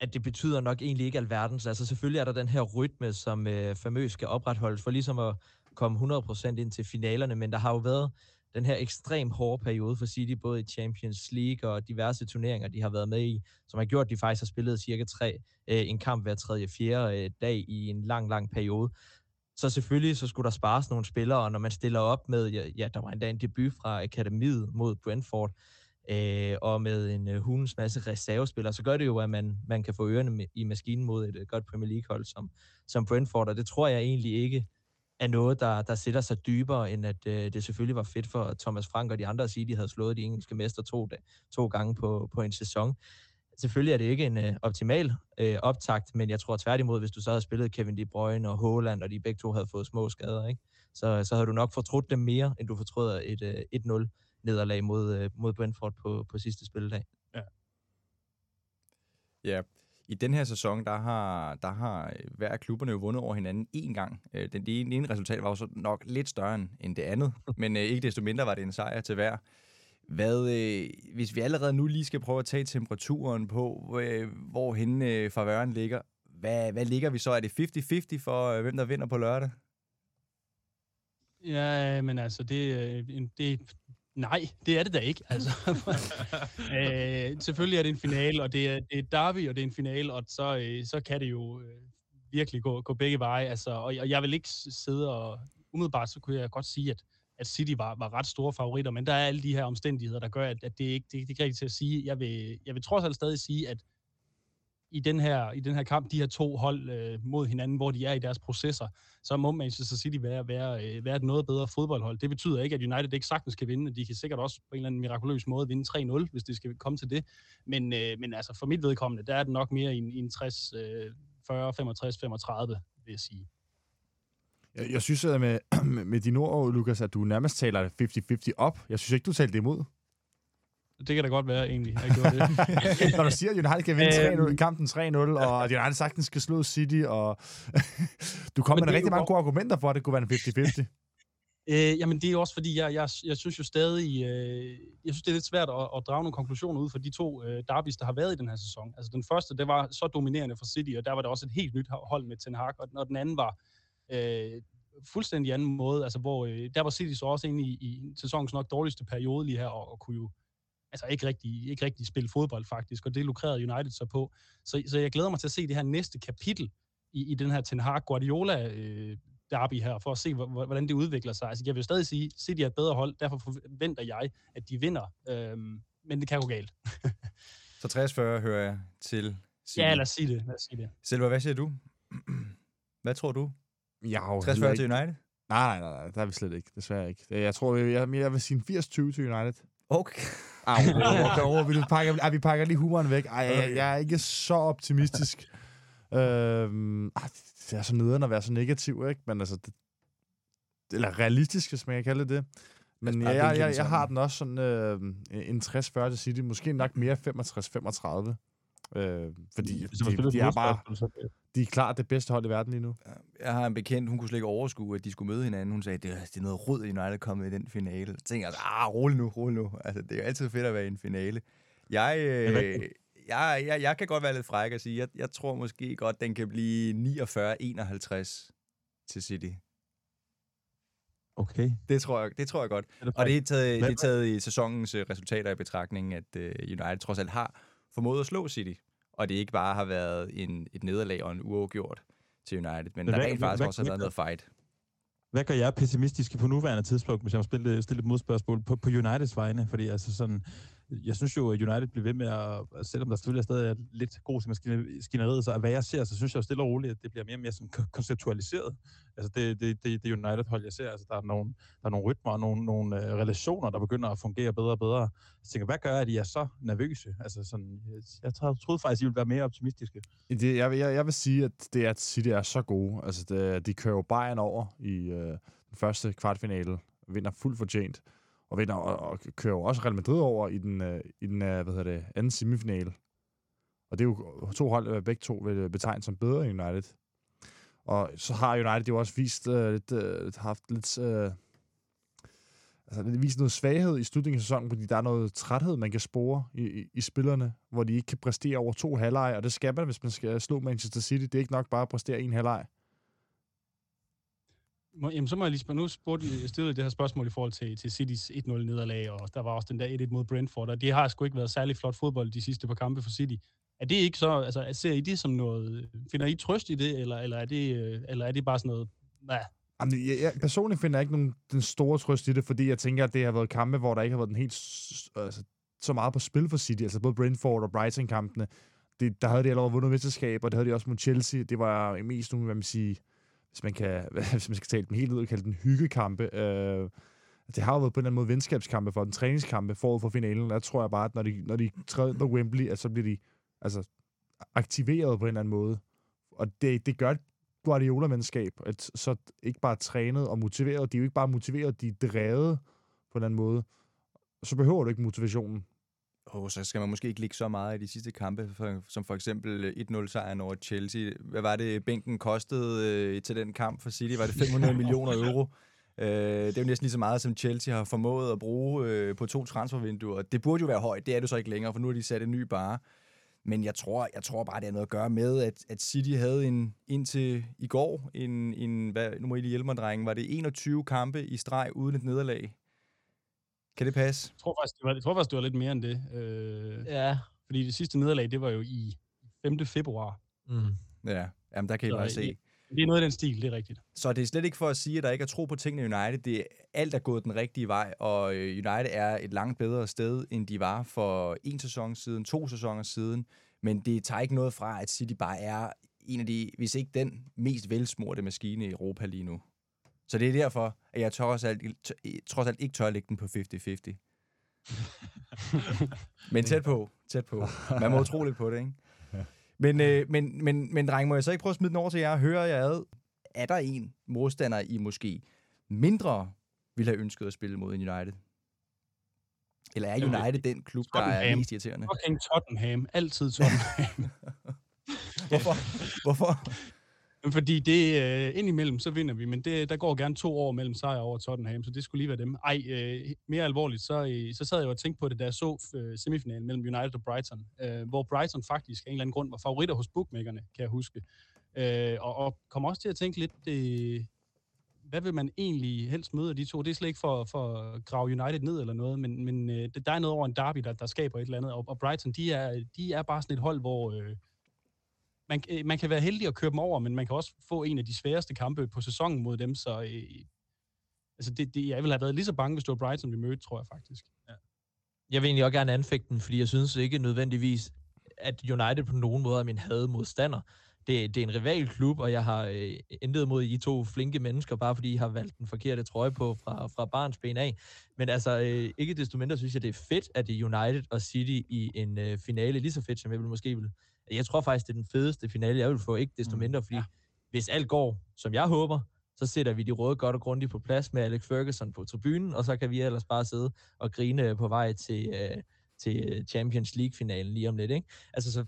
at det betyder nok egentlig ikke alverdens. Altså selvfølgelig er der den her rytme, som øh, famøs skal opretholdes for ligesom at komme 100% ind til finalerne, men der har jo været den her ekstrem hårde periode for City, både i Champions League og diverse turneringer, de har været med i, som har gjort, at de faktisk har spillet cirka tre, øh, en kamp hver tredje, fjerde øh, dag i en lang, lang periode. Så selvfølgelig så skulle der spares nogle spillere, og når man stiller op med, ja, ja der var endda en debut fra akademiet mod Brentford, øh, og med en øh, hundens masse reservespillere, så gør det jo, at man, man kan få ørerne i maskinen mod et øh, godt Premier League-hold som, som Brentford, og det tror jeg egentlig ikke er noget, der, der sætter sig dybere, end at øh, det selvfølgelig var fedt for Thomas Frank og de andre at sige, at de havde slået de engelske mester to, to gange på, på en sæson. Selvfølgelig er det ikke en øh, optimal øh, optakt, men jeg tror tværtimod, hvis du så havde spillet Kevin De Bruyne og Haaland, og de begge to havde fået små skader, ikke? Så, så havde du nok fortrudt dem mere, end du fortryder et øh, 1-0 nederlag mod, øh, mod Brentford på, på sidste spilledag. Ja, i den her sæson, der har, der har øh, hver af klubberne jo vundet over hinanden én gang. Øh, den det ene, ene resultat var jo så nok lidt større end- det andet, men øh, ikke desto mindre var det en sejr til hver. Hvad, øh, hvis vi allerede nu lige skal prøve at tage temperaturen på, øh, hvor henne øh, favøren ligger, hvad, hvad ligger vi så? Er det 50-50 for, øh, hvem der vinder på lørdag? Ja, øh, men altså, det, en- det nej, det er det da ikke. Altså, øh, selvfølgelig er det en finale, og det er, det er derby, og det er en finale, og så, øh, så kan det jo øh, virkelig gå, gå begge veje. Altså, og, og jeg vil ikke sidde og... Umiddelbart så kunne jeg godt sige, at, at City var, var ret store favoritter, men der er alle de her omstændigheder, der gør, at, at det ikke det, det er ikke rigtigt til at sige. Jeg vil, jeg vil trods alt stadig sige, at i den her, i den her kamp, de her to hold øh, mod hinanden, hvor de er i deres processer, så må Manchester City være, være, øh, være et noget bedre fodboldhold. Det betyder ikke, at United ikke sagtens kan vinde. De kan sikkert også på en eller anden mirakuløs måde vinde 3-0, hvis det skal komme til det. Men, øh, men altså for mit vedkommende, der er det nok mere i en, i en 60, øh, 40, 65, 35, vil jeg sige. Jeg, jeg synes at med, med, med dine ord, Lukas, at du nærmest taler 50-50 op. Jeg synes ikke, du talte det imod. Det kan da godt være, egentlig. Jeg gjorde det. Når du siger, at United kan vinde Øhm. 3-0, kampen 3-0, og at United sagtens skal slå City, og du kommer med rigtig mange godt- gode argumenter for, at det kunne være en 50-50. Øh, jamen, det er også fordi, jeg, jeg, jeg synes jo stadig, øh, jeg synes, det er lidt svært at, at drage nogle konklusioner ud fra de to øh, derbys, der har været i den her sæson. Altså, den første, det var så dominerende for City, og der var det også et helt nyt hold med Ten Hag, og, og den anden var øh, fuldstændig anden måde, altså, hvor øh, der var City så også inde i, i sæsonens nok dårligste periode lige her, og, og kunne jo altså ikke rigtig, ikke rigtig spille fodbold faktisk, og det lukrerede United så på. Så, så jeg glæder mig til at se det her næste kapitel i, i den her Ten Hag Guardiola øh, derby her, for at se, hvor- hvor- hvordan det udvikler sig. Altså, jeg vil stadig sige, City er et bedre hold, derfor forventer jeg, at de vinder. Øhm, men det kan gå galt. Så 60-40 hører jeg til City. Ja, lad os sige det. Lad os sige det. Silva, hvad siger du? hvad tror du? Jeg har jo 60-40 heller til. United? Nej, nej, nej, nej, der er vi slet ikke. Desværre ikke. Jeg tror, jeg, jeg, jeg vil sige en 80-20 til United. Okay. Au, okay, vi, pakker, ej, vi pakker lige humoren væk. Ej, jeg, jeg er ikke så optimistisk. øhm, ej, det er så nederen at være så negativ, ikke? Men altså, det, eller realistisk, hvis man kan kalde det det. Men bare jeg, jeg, jeg, jeg har den også sådan øh, en 60-40 til City. Måske nok mere 65-35. Øh, fordi de, de, et er bare, de er klart det bedste hold i verden lige nu. Jeg har en bekendt, hun kunne slet ikke overskue, at de skulle møde hinanden. Hun sagde, det er, det er noget rod, at United kommet i den finale. Så tænkte jeg, altså, ah, rolig nu, rolig nu. Altså, det er jo altid fedt at være i en finale. Jeg, øh, jeg, jeg, jeg kan godt være lidt fræk og sige, jeg, jeg tror måske godt, den kan blive 49-51 til City. Okay. Det tror jeg, det tror jeg godt. Det Og det er taget, det er taget i sæsonens øh, resultater i betragtning, at øh, United trods alt har formået at slå City. Og det ikke bare har været en, et nederlag og en uafgjort til United, men Men der hvad- rent faktisk hvad- også har været noget fight. Hvad gør jeg pessimistiske på nuværende tidspunkt, hvis jeg må stille, stille et modspørgsmål på, på Uniteds vegne? Fordi altså sådan, jeg synes jo, at United bliver ved med at, selvom der selvfølgelig er stadig er lidt god til maskineriet, så hvad jeg ser, så synes jeg jo stille og roligt, at det bliver mere og mere sådan konceptualiseret. Altså det, det, det, det United-hold, jeg ser, altså der er nogle, der er nogle rytmer og nogle, nogle øh, relationer, der begynder at fungere bedre og bedre. Jeg tænker, hvad gør, at I er så nervøse? Altså sådan, jeg, troede troede faktisk, at I ville være mere optimistiske. Det, jeg, jeg, jeg vil sige, at det er, at City er så gode. Altså, det, de kører jo Bayern over i øh, den første kvartfinale, vinder fuldt fortjent, og, vinder, og, og kører jo også Real Madrid over i den, øh, i den øh, hvad hedder det, anden semifinale. Og det er jo to hold, øh, begge to vil øh, betegne som bedre end United. Og så har United jo også vist øh, lidt, øh, haft lidt... Øh, altså, det viser noget svaghed i slutningen af sæsonen, fordi der er noget træthed, man kan spore i, i, i spillerne, hvor de ikke kan præstere over to halvleje, og det skal man, hvis man skal slå Manchester City. Det er ikke nok bare at præstere en halvleg. Må, jamen, så må jeg lige spørge. Nu spurgte jeg stillet det her spørgsmål i forhold til, til Citys 1-0-nederlag, og der var også den der 1-1 mod Brentford, og det har sgu ikke været særlig flot fodbold de sidste par kampe for City. Er det ikke så, altså ser I det som noget, finder I trøst i det, eller, eller, er, det, øh, eller er det bare sådan noget, nej, Jamen, jeg, jeg, personligt finder jeg ikke nogen, den store trøst i det, fordi jeg tænker, at det har været kampe, hvor der ikke har været den helt, altså, så meget på spil for City. Altså både Brentford og Brighton-kampene. Det, der havde de allerede vundet mesterskab, og det havde de også mod Chelsea. Det var mest nogle, hvad man siger, hvis man, kan, hvis man skal tale den helt ud og kalde den hyggekampe. Øh, det har jo været på en eller anden måde venskabskampe for den træningskampe forud for finalen. Der tror jeg bare, at når de, når de træder på Wembley, at så bliver de altså, aktiveret på en eller anden måde. Og det, det gør Guardiola-mandskab, at så ikke bare trænet og motiveret. De er jo ikke bare motiveret, de er drevet på en eller anden måde. Så behøver du ikke motivationen. Oh, så skal man måske ikke ligge så meget i de sidste kampe, for, som for eksempel 1-0-sejren over Chelsea. Hvad var det, bænken kostede øh, til den kamp for City? Var det 500 millioner euro? Øh, det er jo næsten lige så meget, som Chelsea har formået at bruge øh, på to transfervinduer. Det burde jo være højt, det er det så ikke længere, for nu har de sat en ny bare. Men jeg tror, jeg tror bare, det har noget at gøre med, at, at City havde en indtil i går, en, en hvad, nu må I lige hjælpe mig, drenge, var det 21 kampe i streg uden et nederlag? Kan det passe? jeg tror faktisk, det var, jeg tror faktisk, det var lidt mere end det. Øh, Ja. fordi det sidste nederlag, det var jo i 5. februar. Mm. Ja, jamen der kan I Så bare se. Det er noget af den stil, det er rigtigt. Så det er slet ikke for at sige, at der ikke er tro på tingene i United. Det er, alt er gået den rigtige vej, og øh, United er et langt bedre sted, end de var for en sæson siden, to sæsoner siden. Men det tager ikke noget fra, at City bare er en af de, hvis ikke den mest velsmurte maskine i Europa lige nu. Så det er derfor, at jeg trods alt, trods alt ikke tør at lægge den på 50-50. Men tæt på, tæt på. Man må jo tro lidt på det, ikke? Men, øh, men, men, men dreng, må jeg så ikke prøve at smide den over til jer? Hører jeg ad, er der en modstander, I måske mindre ville have ønsket at spille mod en United? Eller er United den klub, der er mest irriterende? Fucking Tottenham. Altid Tottenham. Hvorfor? Hvorfor? Fordi det øh, indimellem, så vinder vi, men det, der går gerne to år mellem sejr over Tottenham, så det skulle lige være dem. Ej, øh, mere alvorligt, så, øh, så sad jeg jo og tænkte på det, da jeg så øh, semifinalen mellem United og Brighton, øh, hvor Brighton faktisk af en eller anden grund var favoritter hos bookmakerne, kan jeg huske. Øh, og, og kom også til at tænke lidt, øh, hvad vil man egentlig helst møde af de to? Det er slet ikke for, for at grave United ned eller noget, men, men øh, det- der er noget over en derby, der, der skaber et eller andet. Og, og Brighton, de er, de er bare sådan et hold, hvor... Øh, man, øh, man kan være heldig at køre dem over, men man kan også få en af de sværeste kampe på sæsonen mod dem, så øh, altså det, det, jeg ville have været lige så bange, hvis det var Brighton, vi mødte, tror jeg faktisk. Ja. Jeg vil egentlig også gerne anfægte den, fordi jeg synes ikke nødvendigvis, at United på nogen måde er min had modstander. Det, det er en rivalklub, og jeg har øh, intet mod I to flinke mennesker, bare fordi I har valgt den forkerte trøje på fra, fra barns ben af. Men altså, øh, ikke desto mindre synes jeg, det er fedt, at det er United og City i en øh, finale, lige så fedt, som jeg vil måske ville jeg tror faktisk, det er den fedeste finale, jeg vil få, ikke desto Mm, mindre, fordi ja. hvis alt går, som jeg håber, så sætter vi de røde godt og grundigt på plads med Alex Ferguson på tribunen, og så kan vi ellers bare sidde og grine på vej til, øh, til Champions League-finalen lige om lidt. Ikke? Altså, så,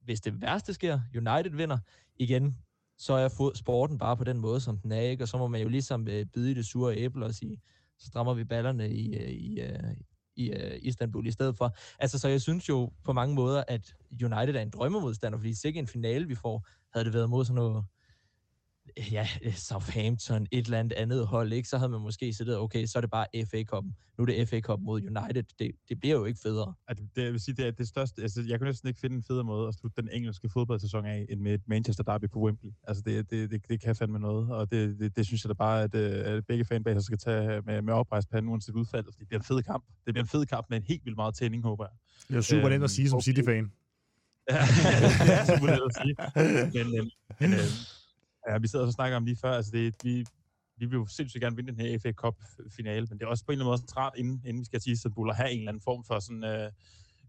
hvis det værste sker, United vinder, igen, så er fod- sporten bare på den måde, som den er, ikke? og så må man jo ligesom øh, bide i det sure æble og sige, så strammer vi ballerne i, øh, i, øh, i øh, Istanbul i stedet for. Altså, så jeg synes jo på mange måder, at United er en drømmemodstander, fordi sikkert en finale, vi får, havde det været mod sådan noget, ja, Southampton, et eller andet andet hold, ikke? så havde man måske siddet, okay, så er det bare FA-koppen. Nu er det FA-koppen mod United. Det, det bliver jo ikke federe. At det, jeg vil sige, det er det største... Altså, jeg kan næsten ikke finde en federe måde at slutte den engelske fodboldsæson af, end med et Manchester Derby på Wembley. Altså, det, det, det, det kan fandme noget, og det, det, det synes jeg da bare, at, øh, at begge fanbaser skal tage med, med oprejst pande, uanset udfald. fordi Det bliver en fed kamp. Det bliver en fed kamp med en helt vildt meget tænding, håber jeg. Det er jo super Øhm, nemt at sige som okay. City-fan. Ja, det er super let at sige. Men, øh, men øh, ja, vi sidder og snakker om lige før, altså det, vi, vi vil jo sindssygt gerne vinde den her FA Cup-finale, men det er også på en eller anden måde træt, inden, inden vi skal til Istanbul, at have en eller anden form for sådan, øh,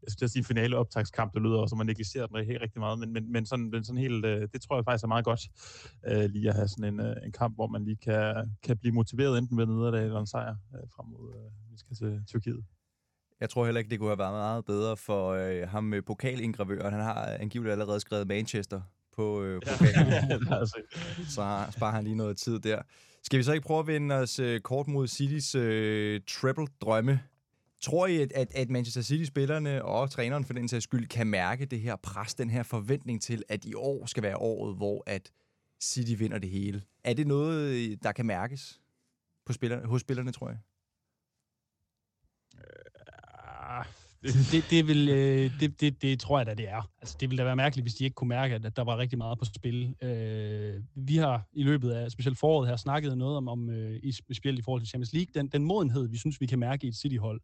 jeg skulle sige finale optagskamp, det lyder også, som man negligerer den helt rigtig meget, men, men, men sådan, men sådan helt, øh, det tror jeg faktisk er meget godt, øh, lige at have sådan en, øh, en kamp, hvor man lige kan, kan blive motiveret enten ved nederlag eller en sejr øh, frem mod, øh, vi skal til Tyrkiet. Jeg tror heller ikke, det kunne have været meget bedre for øh, ham med pokalingravøren. Han har angiveligt allerede skrevet Manchester på øh, pokalen. altså, så har- sparer han lige noget tid der. Skal vi så ikke prøve at vende os øh, kort mod Citys øh, treble-drømme? Tror I, at, at, at Manchester City-spillerne og træneren for den sags skyld kan mærke det her pres, den her forventning til, at i år skal være året, hvor at City vinder det hele? Er det noget, der kan mærkes på spillerne, hos spillerne, tror jeg? Det, det, vil, øh, det, det, det tror jeg da, det er. Altså, det ville da være mærkeligt, hvis de ikke kunne mærke, at, der var rigtig meget på spil. Øh, vi har i løbet af specielt foråret her snakket noget om, om øh, i, specielt i forhold til Champions League, den, den modenhed, vi synes, vi kan mærke i et City-hold.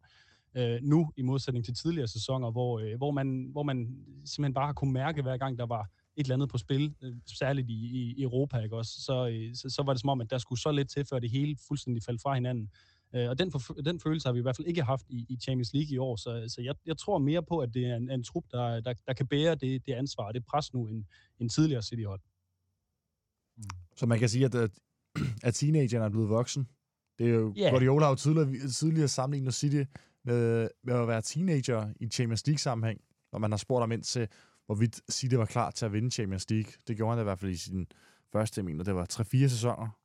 Øh, nu, i modsætning til tidligere sæsoner, hvor, øh, hvor, man, hvor man simpelthen bare har kunne mærke, hver gang der var et eller andet på spil, øh, særligt i, i, i Europa, ikke også? Så, øh, så, så var det som om, at der skulle så lidt til, før det hele fuldstændig faldt fra hinanden. Øh, og den, for, den følelse har vi i hvert fald ikke haft i, i Champions League i år, så, så jeg, jeg tror mere på, at det er en, en trup, der, der, der kan bære det, det ansvar og det pres nu, end, end tidligere City-hold. Så man kan sige, at, at, teenageren er blevet voksen. Det er jo, yeah. Guardiola har jo tidligere, tidligere sammenlignet City med, med at være teenager i Champions League-sammenhæng, når man har spurgt ham ind til, hvorvidt City var klar til at vinde Champions League. Det gjorde han i hvert fald i sin første, jeg mener, det var 3-4 sæsoner.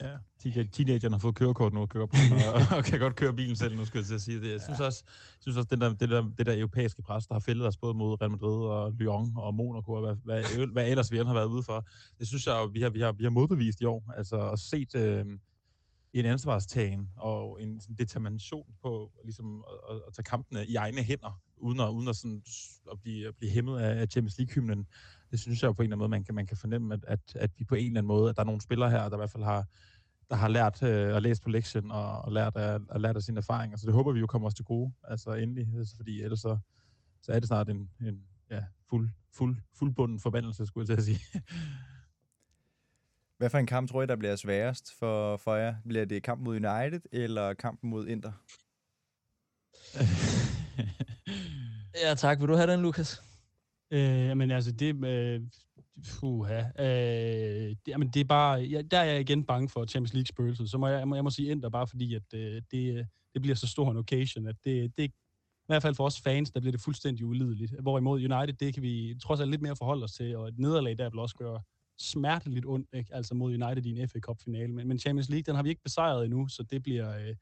Ja, teenage- teenagerne har fået kørekort nu og kører på, og, og kan godt køre bilen selv nu, skal jeg til at sige det. Jeg synes også, jeg synes også den der, det, der, det der europæiske pres, der har fældet os både mod Real Madrid og Lyon og Monaco, og hvad, hvad, hvad ellers vi har været ude for, det synes jeg jo, vi har, vi har, vi har modbevist i år. Altså, og set øh, en ansvarstagen og en sådan determination på ligesom, at, at, tage kampene i egne hænder, uden at, uden at, sådan, at, blive, at blive hæmmet af, af Champions League-hymnen. Det synes jeg jo på en eller anden måde, man kan, man kan fornemme, at, at, at vi på en eller anden måde, at der er nogle spillere her, der i hvert fald har, der har lært øh, at læse på lektion og, og lært, af, at lært af sine erfaringer. Så det håber vi jo kommer os til gode, altså endelig, altså, fordi ellers så, så er det snart en, en ja, fuld, fuld, fuldbunden forbandelse, skulle jeg til at sige. Hvad for en kamp tror I, der bliver sværest for, for jer? Bliver det kamp mod United eller kampen mod Inter? Ja, tak. Vil du have den, Lukas? Øh, men altså, det... Øh, Puha. Øh, det, jamen, det er bare... Ja, der er jeg igen bange for Champions League-spøgelset. Så må jeg, jeg, må, jeg må sige Inter, bare fordi, at øh, det, det bliver så stor en occasion, at det, det, i hvert fald for os fans, der bliver det fuldstændig ulideligt. Hvorimod United, det kan vi trods alt lidt mere forholde os til, og et nederlag der vil også gøre smerteligt ondt, ikke? altså mod United i en FA Cup-finale. Men, men Champions League, den har vi ikke besejret endnu, så det bliver... Øh,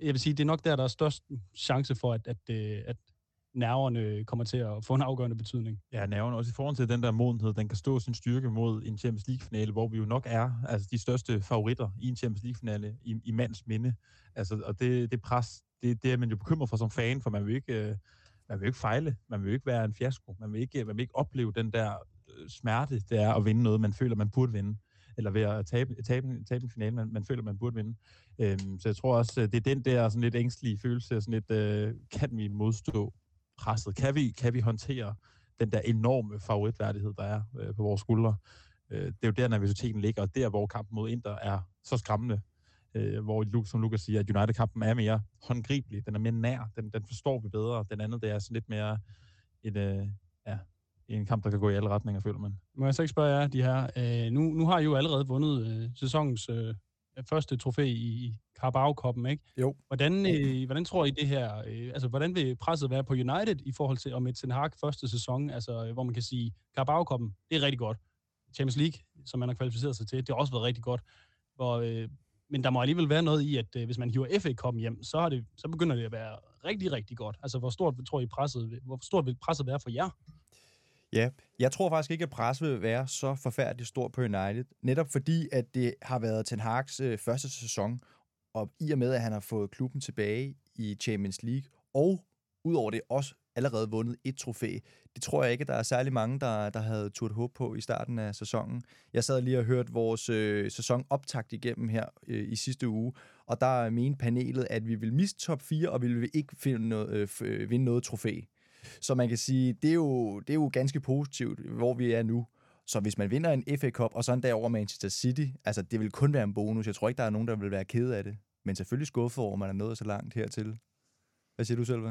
jeg vil sige, det er nok der, der er størst chance for, at, at, øh, at nerverne øh, kommer til at få en afgørende betydning. Ja, nerverne også i forhold til den der modenhed, den kan stå sin styrke mod en Champions League-finale, hvor vi jo nok er altså de største favoritter i en Champions League-finale i, i mands minde. Altså, og det, det pres, det, det er man jo bekymret for som fan, for man vil ikke, øh, man vil ikke fejle, man vil ikke være en fiasko, man vil ikke, øh, man vil ikke opleve den der smerte, det er at vinde noget, man føler, man burde vinde eller ved at tabe, tabe, tabe en finale, man, man føler, man burde vinde. Øhm, så jeg tror også, det er den der sådan lidt ængstlige følelse, sådan lidt, øh, kan vi modstå presset? Kan vi, kan vi håndtere den der enorme favoritværdighed, der er øh, på vores skuldre? Øh, det er jo der, nervøsiteten ligger, og der, hvor kampen mod Inter er så skræmmende, øh, hvor, som Lukas siger, at United-kampen er mere håndgribelig, den er mere nær, den, den forstår vi bedre, den anden, det er sådan lidt mere et, øh, ja, en kamp, der kan gå i alle retninger, føler man. Må jeg så ikke spørge jer, de her, øh, nu, nu har I jo allerede vundet øh, sæsonens øh, første trofæ i Carabao-koppen, ikke? Jo. Hvordan, øh, hvordan tror I det her, øh, altså hvordan vil presset være på United i forhold til om et Ten Hag første sæson, altså hvor man kan sige, Carabao-koppen, det er rigtig godt. Champions League, som man har kvalificeret sig til, det har også været rigtig godt. Hvor, øh, men der må alligevel være noget i, at øh, hvis man hiver FA-koppen hjem, så, har det, så begynder det at være rigtig, rigtig godt. Altså hvor stort tror I presset, hvor stort vil presset være for jer? Ja, jeg tror faktisk ikke, at presset vil være så forfærdeligt stort på United. Netop fordi, at det har været Ten Hag's øh, første sæson, og i og med, at han har fået klubben tilbage i Champions League, og udover det også allerede vundet et trofæ. Det tror jeg ikke, der er særlig mange, der, der havde turt håb på i starten af sæsonen. Jeg sad lige og hørte vores øh, sæson optakt igennem her øh, i sidste uge, og der mente panelet, at vi vil miste top 4, og vi vil ikke finde noget, øh, øh, vinde noget trofæ. Så man kan sige, det er, jo, det er jo ganske positivt, hvor vi er nu. Så hvis man vinder en FA Cup, og så en dag over Manchester City, altså det vil kun være en bonus. Jeg tror ikke, der er nogen, der vil være ked af det. Men selvfølgelig skuffet over, at man er nået så langt hertil. Hvad siger du selv?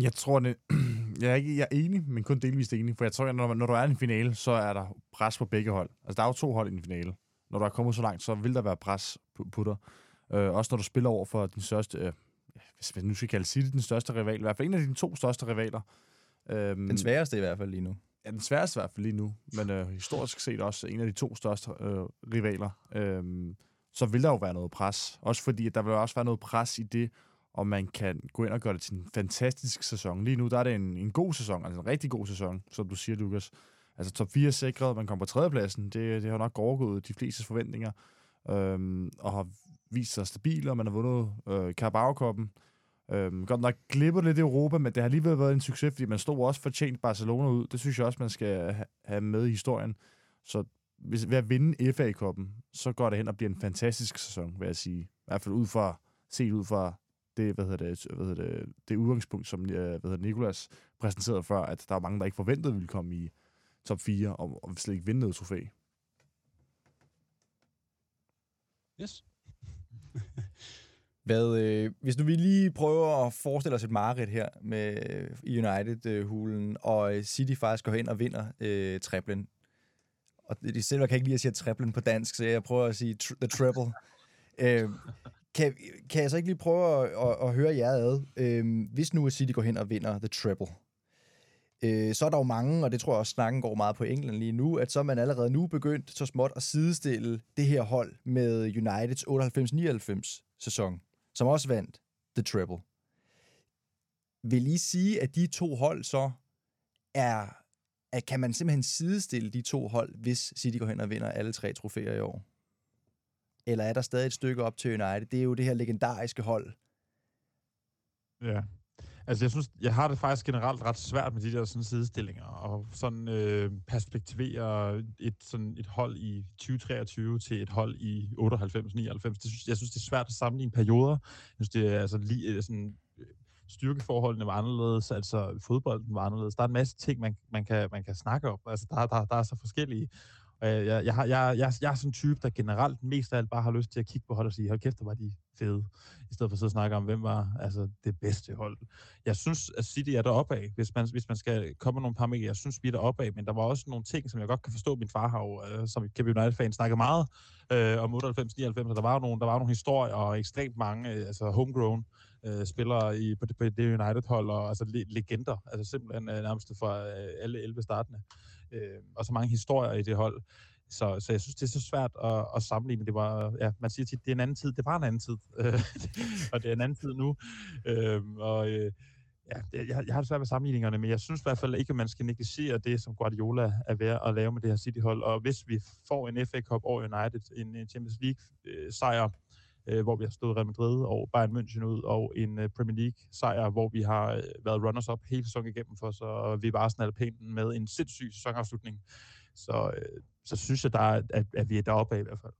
Jeg tror, det, jeg, er ikke, jeg er enig, men kun delvist enig. For jeg tror, at når, når du er i en finale, så er der pres på begge hold. Altså, der er jo to hold i en finale. Når du er kommet så langt, så vil der være pres på, på dig. Øh, også når du spiller over for din største, øh, hvis man nu skal kalde City den største rival, i hvert fald en af dine to største rivaler. Øhm, den sværeste i hvert fald lige nu. Ja, den sværeste i hvert fald lige nu, men øh, historisk set også en af de to største øh, rivaler. Øhm, så vil der jo være noget pres. Også fordi, at der vil også være noget pres i det, og man kan gå ind og gøre det til en fantastisk sæson. Lige nu der er det en, en god sæson, altså en rigtig god sæson, som du siger, Lukas. Altså top 4 er sikret, man kommer på tredjepladsen. Det, det har nok overgået de fleste forventninger, øhm, og har vist sig stabil, og man har vundet øh, Carabao-koppen. Øhm, godt nok glipper lidt i Europa, men det har alligevel været en succes, fordi man stod også fortjent Barcelona ud. Det synes jeg også, man skal have med i historien. Så hvis, ved at vinde FA-koppen, så går det hen og bliver en fantastisk sæson, vil jeg sige. I hvert fald ud fra, set ud fra det, hvad hedder det, hvad hedder det, det udgangspunkt, som øh, hvad hedder Nikolas præsenterede før, at der var mange, der ikke forventede, ville komme i top 4 og, og slet ikke vinde noget trofæ. Yes. Hvad, øh, hvis nu vi lige prøver at forestille os et mareridt her med United-hulen, og City faktisk går hen og vinder øh, triplen. Og de selv kan ikke lide at sige triplen på dansk, så jeg prøver at sige tr- the treble. øh, kan, kan jeg så ikke lige prøve at, at, at høre jer ad? Øh, hvis nu City går hen og vinder the treble, øh, så er der jo mange, og det tror jeg også snakken går meget på England lige nu, at så er man allerede nu begyndt så småt at sidestille det her hold med Uniteds 98-99 sæson, som også vandt the treble. Vil I sige, at de to hold så er, at kan man simpelthen sidestille de to hold, hvis City går hen og vinder alle tre trofæer i år? Eller er der stadig et stykke op til United? Det er jo det her legendariske hold. Ja. Altså, jeg synes, jeg har det faktisk generelt ret svært med de der sådan sidestillinger, og sådan øh, perspektivere et, sådan et hold i 2023 til et hold i 98-99. Det synes, jeg synes, det er svært at sammenligne perioder. Jeg synes, det er altså lige øh, sådan øh, styrkeforholdene var anderledes, altså fodbolden var anderledes. Der er en masse ting, man, man, kan, man kan snakke om. Altså, der, der, der er så forskellige. Og jeg, jeg, jeg, har, jeg, jeg, jeg er sådan en type, der generelt mest af alt bare har lyst til at kigge på hold og sige, hold kæft, der var de fede, i stedet for at sidde og snakke om, hvem var altså, det bedste hold. Jeg synes, at City er deroppe af, hvis man, hvis man skal komme med nogle parametre. Jeg synes, vi er deroppe af, men der var også nogle ting, som jeg godt kan forstå, min far har jo, øh, som Kevin United-fan, snakket meget øh, om 98-99, og der var nogle, der var nogle historier, og ekstremt mange, øh, altså homegrown, øh, spillere i, på, det, på det United-hold, og altså le, legender, altså simpelthen øh, nærmest fra øh, alle 11 startende. Øh, og så mange historier i det hold. Så, så jeg synes, det er så svært at, at sammenligne. Det var, ja, man siger tit, det er en anden tid. Det var en anden tid. og det er en anden tid nu. Øhm, og øh, ja, det, jeg, jeg har det svært med sammenligningerne, men jeg synes i hvert fald ikke, at man skal negligere det, som Guardiola er ved at lave med det her City-hold. Og hvis vi får en FA Cup over United, en, en Champions League-sejr, øh, øh, hvor vi har stået Real Madrid og Bayern München ud, og en øh, Premier League-sejr, hvor vi har øh, været runners-up hele sæsonen igennem for, så vi var Arsenal pænt med en sindssyg sæsonafslutning. Så, øh, så synes jeg, der er, at, at vi er deroppe af i hvert fald.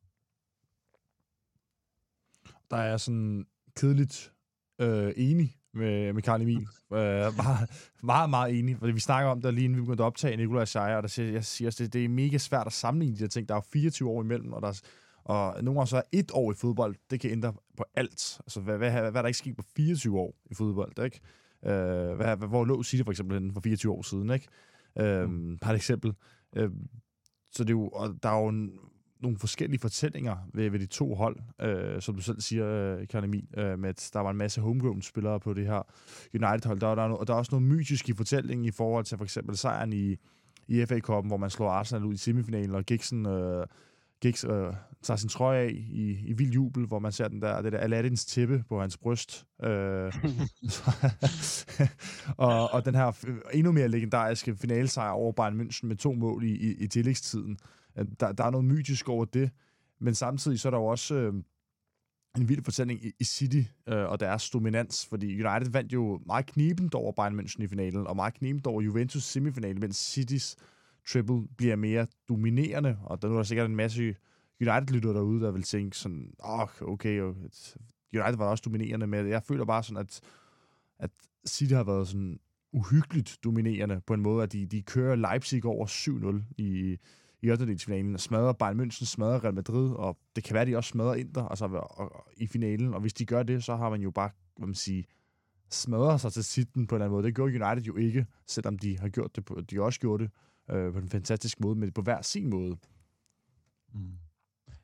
Der er sådan kedeligt øh, enig med, med Karl Emil. Øh, meget, meget, meget enig. Fordi vi snakker om det lige inden vi begyndte at optage Nikolaj Shire, og der siger, jeg siger også, det, det er mega svært at sammenligne de her ting. Der er jo 24 år imellem, og der er, og nogle gange så er et år i fodbold, det kan ændre på alt. Altså, hvad, hvad, hvad, hvad er der ikke sket på 24 år i fodbold, ikke? Øh, hvad, hvor lå City for eksempel for 24 år siden, ikke? Øh, mm. Par et eksempel. Øh, Øh, så det er jo, og der er jo en, nogle forskellige fortællinger ved, ved de to hold, øh, som du selv siger, øh, Karl Emil, øh, med at der var en masse homegrown-spillere på det her United-hold. Der, der, er, og der er også noget mytisk i fortællingen i forhold til for eksempel sejren i, i FA-koppen, hvor man slår Arsenal ud i semifinalen, og Gigson øh, Giggs øh, tager sin trøje af i, i vild jubel, hvor man ser den der, det der Aladdins tæppe på hans bryst. Øh, og, og den her endnu mere legendariske finalesejr over Bayern München med to mål i, i, i tillægstiden. Der, der er noget mytisk over det, men samtidig så er der jo også øh, en vild fortælling i, i City øh, og deres dominans, fordi United vandt jo meget knibent over Bayern München i finalen, og meget knibent over Juventus semifinalen, mens Citys triple bliver mere dominerende, og der nu er der sikkert en masse United-lytter derude, der vil tænke sådan, oh, okay, United var også dominerende, men jeg føler bare sådan, at, at City har været sådan uhyggeligt dominerende på en måde, at de, de kører Leipzig over 7-0 i, i 8. finalen, smadrer Bayern München, smadrer Real Madrid, og det kan være, at de også smadrer Inter altså, og, og, i finalen, og hvis de gør det, så har man jo bare, hvad man siger, smadret sig til sitten på en eller anden måde. Det gjorde United jo ikke, selvom de har gjort det på, de også gjorde det øh, på en fantastisk måde, men på hver sin måde. Mm.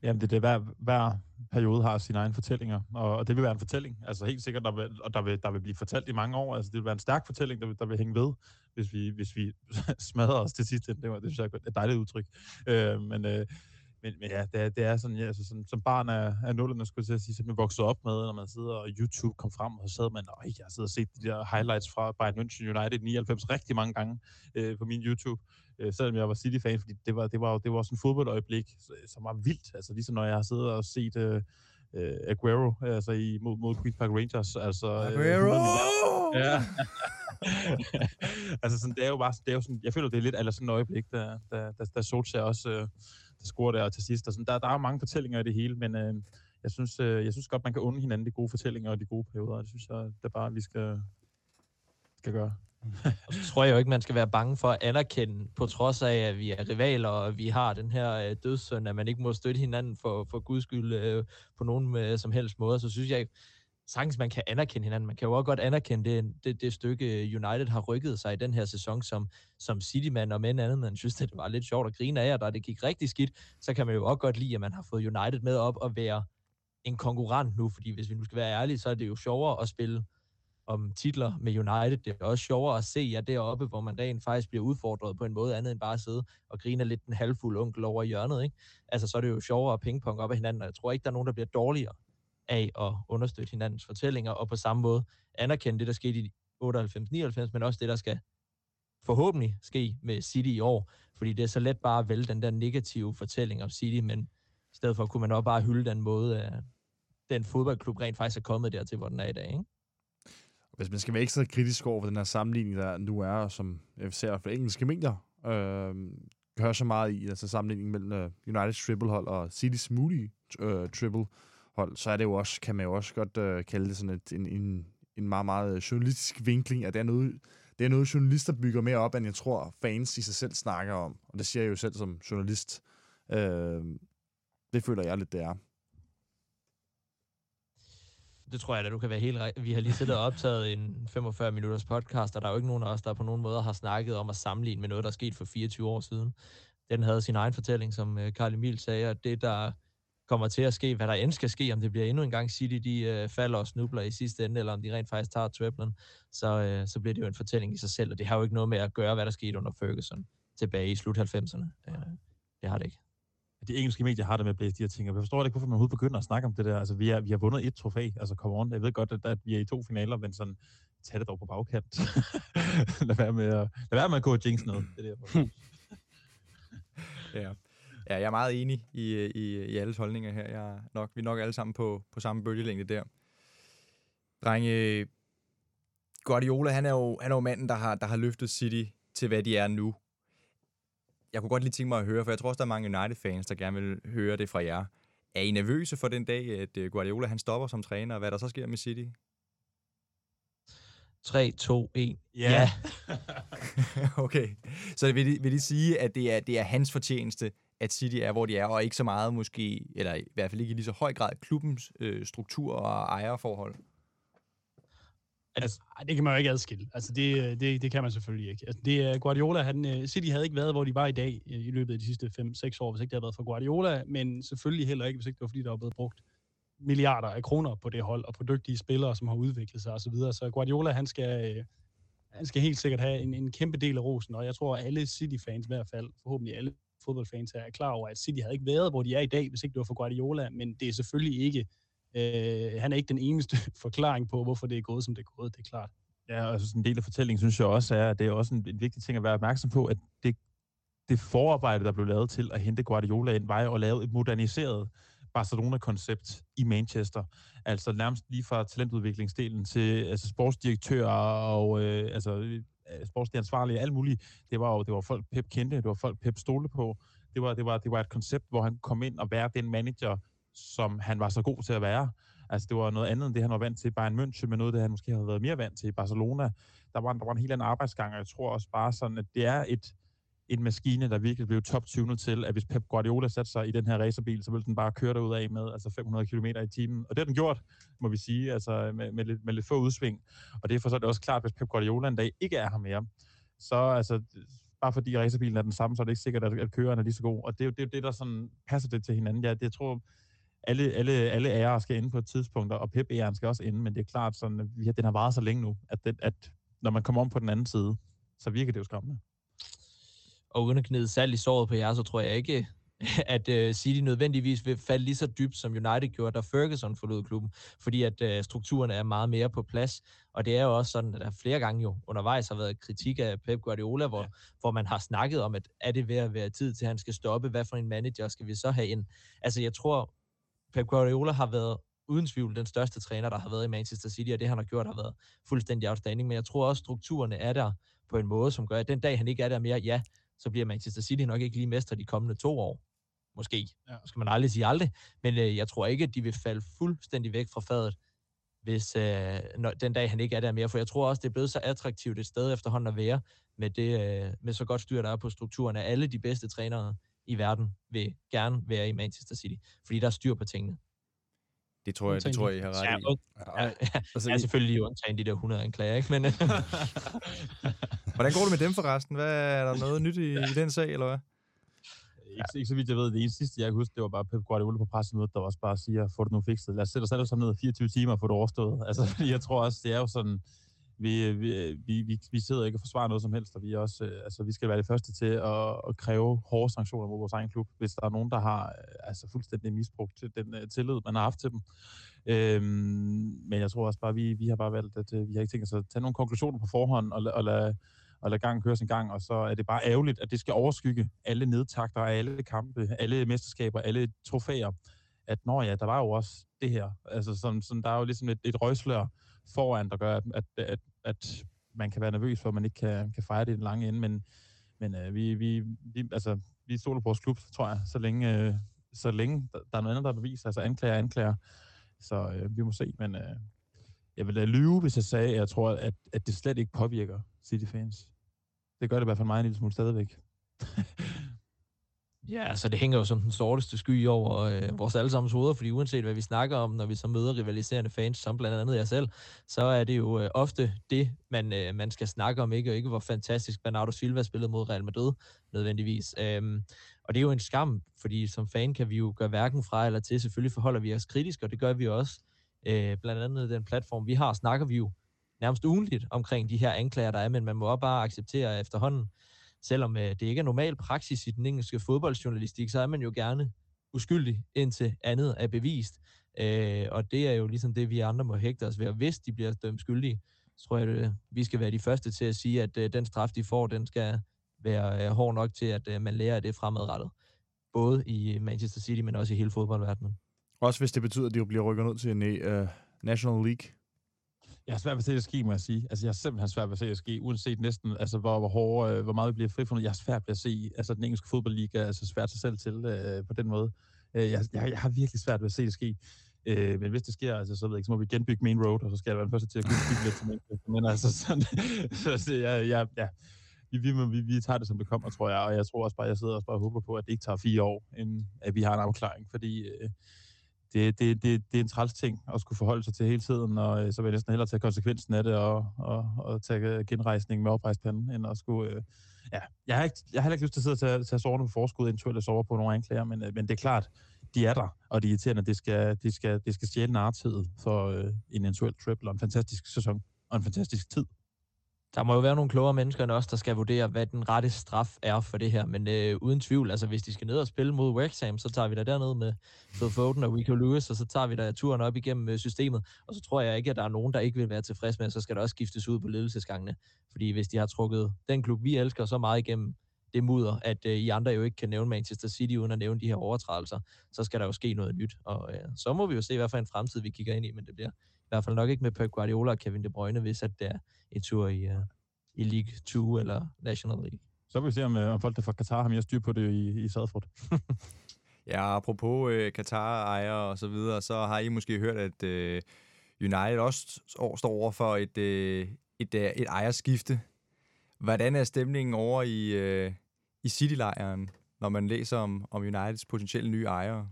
Jamen, det er det. Hver, hver periode har sine egne fortællinger, og, og det vil være en fortælling. Altså helt sikkert, der vil, og der vil, der vil blive fortalt i mange år. Altså det vil være en stærk fortælling, der vil, der vil hænge ved, hvis vi, hvis vi smadrer os til sidst. Det, var, det synes jeg er et dejligt udtryk. Øh, men, øh, men, men ja, det er, det er sådan, ja, altså sådan, som barn af, af nullerne, skulle jeg sige, som man vokset op med, når man sidder og YouTube kom frem, og så sad man, og jeg sidder og set de der highlights fra Bayern München United 99 rigtig mange gange øh, på min YouTube, øh, selvom jeg var City-fan, fordi det var, det var, det var sådan en fodboldøjeblik, som var vildt, altså ligesom når jeg har siddet og set øh, øh, Aguero altså i, mod, mod Queen's Park Rangers. Altså, øh, Aguero! Øh, ja. altså sådan, det er jo bare, det er jo sådan, jeg føler, det er lidt eller sådan et øjeblik, der, der, der, der Solskjaer også øh, score der til sidst. Og sådan, der, der er jo mange fortællinger i det hele, men øh, jeg, synes, øh, jeg synes godt, man kan unde hinanden de gode fortællinger og de gode perioder, det synes jeg, det er bare, vi skal, skal gøre. og så tror jeg jo ikke, man skal være bange for at anerkende, på trods af, at vi er rivaler, og vi har den her øh, dødssynd, at man ikke må støtte hinanden for, for guds skyld øh, på nogen øh, som helst måde, så synes jeg sagtens, man kan anerkende hinanden. Man kan jo også godt anerkende det, det, det stykke øh, United har rykket sig i den her sæson som, som City-mand, og med andet, man synes, det var lidt sjovt at grine af, og da det gik rigtig skidt, så kan man jo også godt lide, at man har fået United med op og være en konkurrent nu, fordi hvis vi nu skal være ærlige, så er det jo sjovere at spille om titler med United. Det er også sjovere at se jer deroppe, hvor man rent faktisk bliver udfordret på en måde andet end bare at sidde og grine lidt en halvfuld onkel over i hjørnet. Ikke? Altså, så er det jo sjovere at pingpong op af hinanden, og jeg tror ikke, der er nogen, der bliver dårligere af at understøtte hinandens fortællinger, og på samme måde anerkende det, der skete i 98-99, men også det, der skal forhåbentlig ske med City i år, fordi det er så let bare at vælge den der negative fortælling om City, men i stedet for kunne man også bare hylde den måde, at den fodboldklub rent faktisk er kommet dertil, hvor den er i dag. Ikke? Hvis man skal være ekstra kritisk over for den her sammenligning, der nu er, som jeg ser for engelske medier, øh, hører så meget i, altså sammenligningen mellem United Uniteds triple-hold og City's mulige øh, triple hold, så er det jo også, kan man jo også godt øh, kalde det sådan et, en, en, en meget, meget øh, journalistisk vinkling, at det er noget, det er noget, journalister bygger mere op, end jeg tror, fans i sig selv snakker om. Og det siger jeg jo selv som journalist. Øh, det føler jeg lidt, det er. Det tror jeg da, du kan være helt re- Vi har lige siddet og optaget en 45 minutters podcast, og der er jo ikke nogen af os, der på nogen måde har snakket om at sammenligne med noget, der er sket for 24 år siden. Den havde sin egen fortælling, som øh, Karl Emil sagde, og det, der kommer til at ske, hvad der end skal ske, om det bliver endnu en gang City, de øh, falder og snubler i sidste ende, eller om de rent faktisk tager triplen, så, øh, så bliver det jo en fortælling i sig selv, og det har jo ikke noget med at gøre, hvad der skete under Ferguson tilbage i slut 90'erne. Øh, det har det ikke. de engelske medier har det med at blæse de her ting, og jeg forstår ikke, hvorfor man overhovedet begynder at snakke om det der. Altså, vi, er, vi har vundet et trofæ, altså come on. Jeg ved godt, at, at vi er i to finaler, men sådan, tag det dog på bagkant. lad være med at, lad være med at gå og jinx noget. Det er der. Ja. Ja, jeg er meget enig i, i, i alles holdninger her. Jeg er nok, vi er nok alle sammen på, på samme bølgelængde der. Drenge, Guardiola, han er jo, han er jo manden, der har, der har løftet City til, hvad de er nu. Jeg kunne godt lige tænke mig at høre, for jeg tror også, der er mange United-fans, der gerne vil høre det fra jer. Er I nervøse for den dag, at øh, Guardiola han stopper som træner, og hvad der så sker med City? 3, 2, 1. Ja. okay. Så vil de, vil de sige, at det er, det er hans fortjeneste, at City er, hvor de er, og ikke så meget måske, eller i hvert fald ikke i lige så høj grad, klubbens øh, struktur og ejerforhold? Altså, det kan man jo ikke adskille. Altså, det, det, det kan man selvfølgelig ikke. Altså, det er Guardiola, han, øh, City havde ikke været, hvor de var i dag øh, i løbet af de sidste 5-6 år, hvis ikke det havde været for Guardiola, men selvfølgelig heller ikke, hvis ikke det var, fordi der var blevet brugt milliarder af kroner på det hold, og på dygtige spillere, som har udviklet sig osv. Så, videre. så Guardiola, han skal, han skal helt sikkert have en, en kæmpe del af rosen, og jeg tror, at alle City-fans i hvert fald, forhåbentlig alle fodboldfans, er klar over, at City havde ikke været, hvor de er i dag, hvis ikke det var for Guardiola, men det er selvfølgelig ikke Øh, han er ikke den eneste forklaring på, hvorfor det er gået, som det er gået, det er klart. Ja, og altså en del af fortællingen, synes jeg også er, at det er også en, en vigtig ting at være opmærksom på, at det, det forarbejde, der blev lavet til at hente Guardiola ind, var jo at lave et moderniseret Barcelona-koncept i Manchester. Altså nærmest lige fra talentudviklingsdelen til altså sportsdirektører og øh, altså, øh, sportsdiansvarlige, alt muligt. Det var jo det var folk, Pep kendte, det var folk, Pep stole på. Det var, det, var, det var et koncept, hvor han kom ind og være den manager, som han var så god til at være. Altså, det var noget andet end det, han var vant til i Bayern München, men noget, det han måske havde været mere vant til i Barcelona. Der var, der var en helt anden arbejdsgang, og jeg tror også bare sådan, at det er et, en maskine, der virkelig blev top til, at hvis Pep Guardiola satte sig i den her racerbil, så ville den bare køre derud af med altså 500 km i timen. Og det har den gjort, må vi sige, altså med, med, lidt, med lidt få udsving. Og det er for så er det også klart, at hvis Pep Guardiola en dag ikke er her mere, så altså, bare fordi racerbilen er den samme, så er det ikke sikkert, at, at køreren er lige så god. Og det er jo det, er det der sådan passer det til hinanden. Ja, det, jeg tror, alle, alle, alle ærer skal inde på et tidspunkt, og pep æren skal også inde, men det er klart, sådan, at den har varet så længe nu, at, det, at når man kommer om på den anden side, så virker det jo skræmmende. Og uden at knide salt i såret på jer, så tror jeg ikke, at uh, City nødvendigvis vil falde lige så dybt, som United gjorde, da Ferguson forlod klubben, fordi at uh, strukturerne er meget mere på plads, og det er jo også sådan, at der flere gange jo undervejs har været kritik af Pep Guardiola, hvor, ja. hvor man har snakket om, at er det ved at være tid til, at han skal stoppe, hvad for en manager skal vi så have ind? Altså jeg tror, Pep Guardiola har været uden tvivl den største træner, der har været i Manchester City, og det han har gjort har været fuldstændig outstanding, men jeg tror også, strukturerne er der på en måde, som gør, at den dag han ikke er der mere, ja, så bliver Manchester City nok ikke lige mester de kommende to år. Måske. Ja. skal man aldrig sige aldrig. Men øh, jeg tror ikke, at de vil falde fuldstændig væk fra fadet, hvis øh, når, den dag han ikke er der mere. For jeg tror også, det er blevet så attraktivt et sted efterhånden at være, med, det, øh, med så godt styr, der er på strukturen, at alle de bedste trænere i verden vil gerne være i Manchester City, fordi der er styr på tingene. Det tror jeg, det tror jeg, I har ret ja, i. og, ja, ja, altså, jeg er selvfølgelig undtagen de der 100 anklager, ikke? Men, Hvordan går det med dem forresten? Hvad, er der noget nyt i, i den sag, eller hvad? Ikke, ikke så vidt jeg ved, det eneste sidste, jeg kan huske, det var bare Pep Guardiola på pressemødet, der også bare siger, få det nu fikset. Lad os sætte os alle sammen ned 24 timer og få det overstået. Altså, jeg tror også, det er jo sådan, vi, øh, øh, vi, vi, vi sidder ikke og forsvarer noget som helst, og vi, er også, øh, altså, vi skal være de første til at, at kræve hårde sanktioner mod vores egen klub, hvis der er nogen, der har altså, fuldstændig misbrugt til den uh, tillid, man har haft til dem. Øhm, men jeg tror også bare, vi, vi har bare valgt, at uh, vi har ikke tænkt os at tage nogle konklusioner på forhånd og, og lade og lade gangen køre sin gang, og så er det bare ærgerligt, at det skal overskygge alle nedtakter, alle kampe, alle mesterskaber, alle trofæer. At, når ja, der var jo også det her. Altså, som, som der er jo ligesom et, et røgslør foran, der gør, at, at, at man kan være nervøs for, at man ikke kan, kan fejre det i den lange ende, men, men øh, vi, vi, vi, altså, vi stoler på vores klub, tror jeg, så længe, øh, så længe der, der er noget andet, der er bevis, altså anklager anklager. Så øh, vi må se, men øh, jeg vil da lyve, hvis jeg sagde, at jeg tror, at, at det slet ikke påvirker City-fans. Det gør det i hvert fald mig en lille smule stadigvæk. Ja, altså det hænger jo som den sorteste sky over øh, vores allesammens hoveder, fordi uanset hvad vi snakker om, når vi så møder rivaliserende fans, som blandt andet jeg selv, så er det jo øh, ofte det, man, øh, man skal snakke om, ikke? og ikke hvor fantastisk Bernardo Silva spillede mod Real Madrid nødvendigvis. Øhm, og det er jo en skam, fordi som fan kan vi jo gøre hverken fra eller til. Selvfølgelig forholder vi os kritisk, og det gør vi også. Øh, blandt andet den platform, vi har, snakker vi jo nærmest ugenligt omkring de her anklager, der er, men man må også bare acceptere efterhånden, selvom øh, det ikke er normal praksis i den engelske fodboldjournalistik, så er man jo gerne uskyldig, indtil andet er bevist. Øh, og det er jo ligesom det, vi andre må hægte os ved. Og hvis de bliver dømt skyldige, så tror jeg, at vi skal være de første til at sige, at øh, den straf, de får, den skal være øh, hård nok til, at øh, man lærer af det fremadrettet. Både i Manchester City, men også i hele fodboldverdenen. Også hvis det betyder, at de bliver rykket ned til en uh, National League. Jeg har svært ved at se det ske, må jeg sige. Altså, jeg har simpelthen svært ved at se det ske, uanset næsten, altså, hvor, hvor, hårde, øh, hvor meget vi bliver frifundet. Jeg har svært ved at se, altså, den engelske fodboldliga er altså, svært sig selv til øh, på den måde. Øh, jeg, jeg, jeg, har virkelig svært ved at se det ske. Øh, men hvis det sker, altså, så ved jeg ikke, så må vi genbygge Main Road, og så skal jeg være den første til at kunne lidt til Manchester. Men altså, sådan, så, så jeg, jeg, ja, vi, vi, vi, vi tager det, som det kommer, tror jeg. Og jeg tror også bare, jeg sidder også bare og håber på, at det ikke tager fire år, inden at vi har en afklaring. Fordi øh, det, det, det, det er en træls ting at skulle forholde sig til hele tiden, og øh, så vil jeg næsten hellere tage konsekvensen af det og, og, og tage øh, genrejsning med oprejspanden, end at skulle... Øh, ja, jeg har, ikke, jeg har heller ikke lyst til at sidde og tage, tage sårene på forskud, eventuelt at sove på nogle anklager, men, øh, men det er klart, de er der, og de er irriterende. Det skal, de skal, det skal stjæle nartid for øh, en eventuel triple og en fantastisk sæson og en fantastisk tid. Der må jo være nogle klogere mennesker end os, der skal vurdere, hvad den rette straf er for det her. Men øh, uden tvivl, altså hvis de skal ned og spille mod Wrexham, så tager vi da derned med Phil Foden og Rico Lewis, og så tager vi da turen op igennem øh, systemet. Og så tror jeg ikke, at der er nogen, der ikke vil være tilfreds med, så skal der også skiftes ud på ledelsesgangene. Fordi hvis de har trukket den klub, vi elsker så meget igennem det mudder, at øh, I andre jo ikke kan nævne Manchester City uden at nævne de her overtrædelser, så skal der jo ske noget nyt. Og øh, så må vi jo se, hvad for en fremtid vi kigger ind i, men det bliver i hvert fald nok ikke med Pep Guardiola og Kevin De Bruyne, hvis at det er en tur i, øh, i League 2 eller National League. Så vil vi se, om, øh, om folk der fra Katar har mere styr på det i, i Sadford. ja, apropos øh, Katar-ejer og så videre, så har I måske hørt, at øh, United også står over for et, øh, et, øh, et ejerskifte. Hvordan er stemningen over i, øh, i City-lejren, når man læser om, om Uniteds potentielle nye ejere?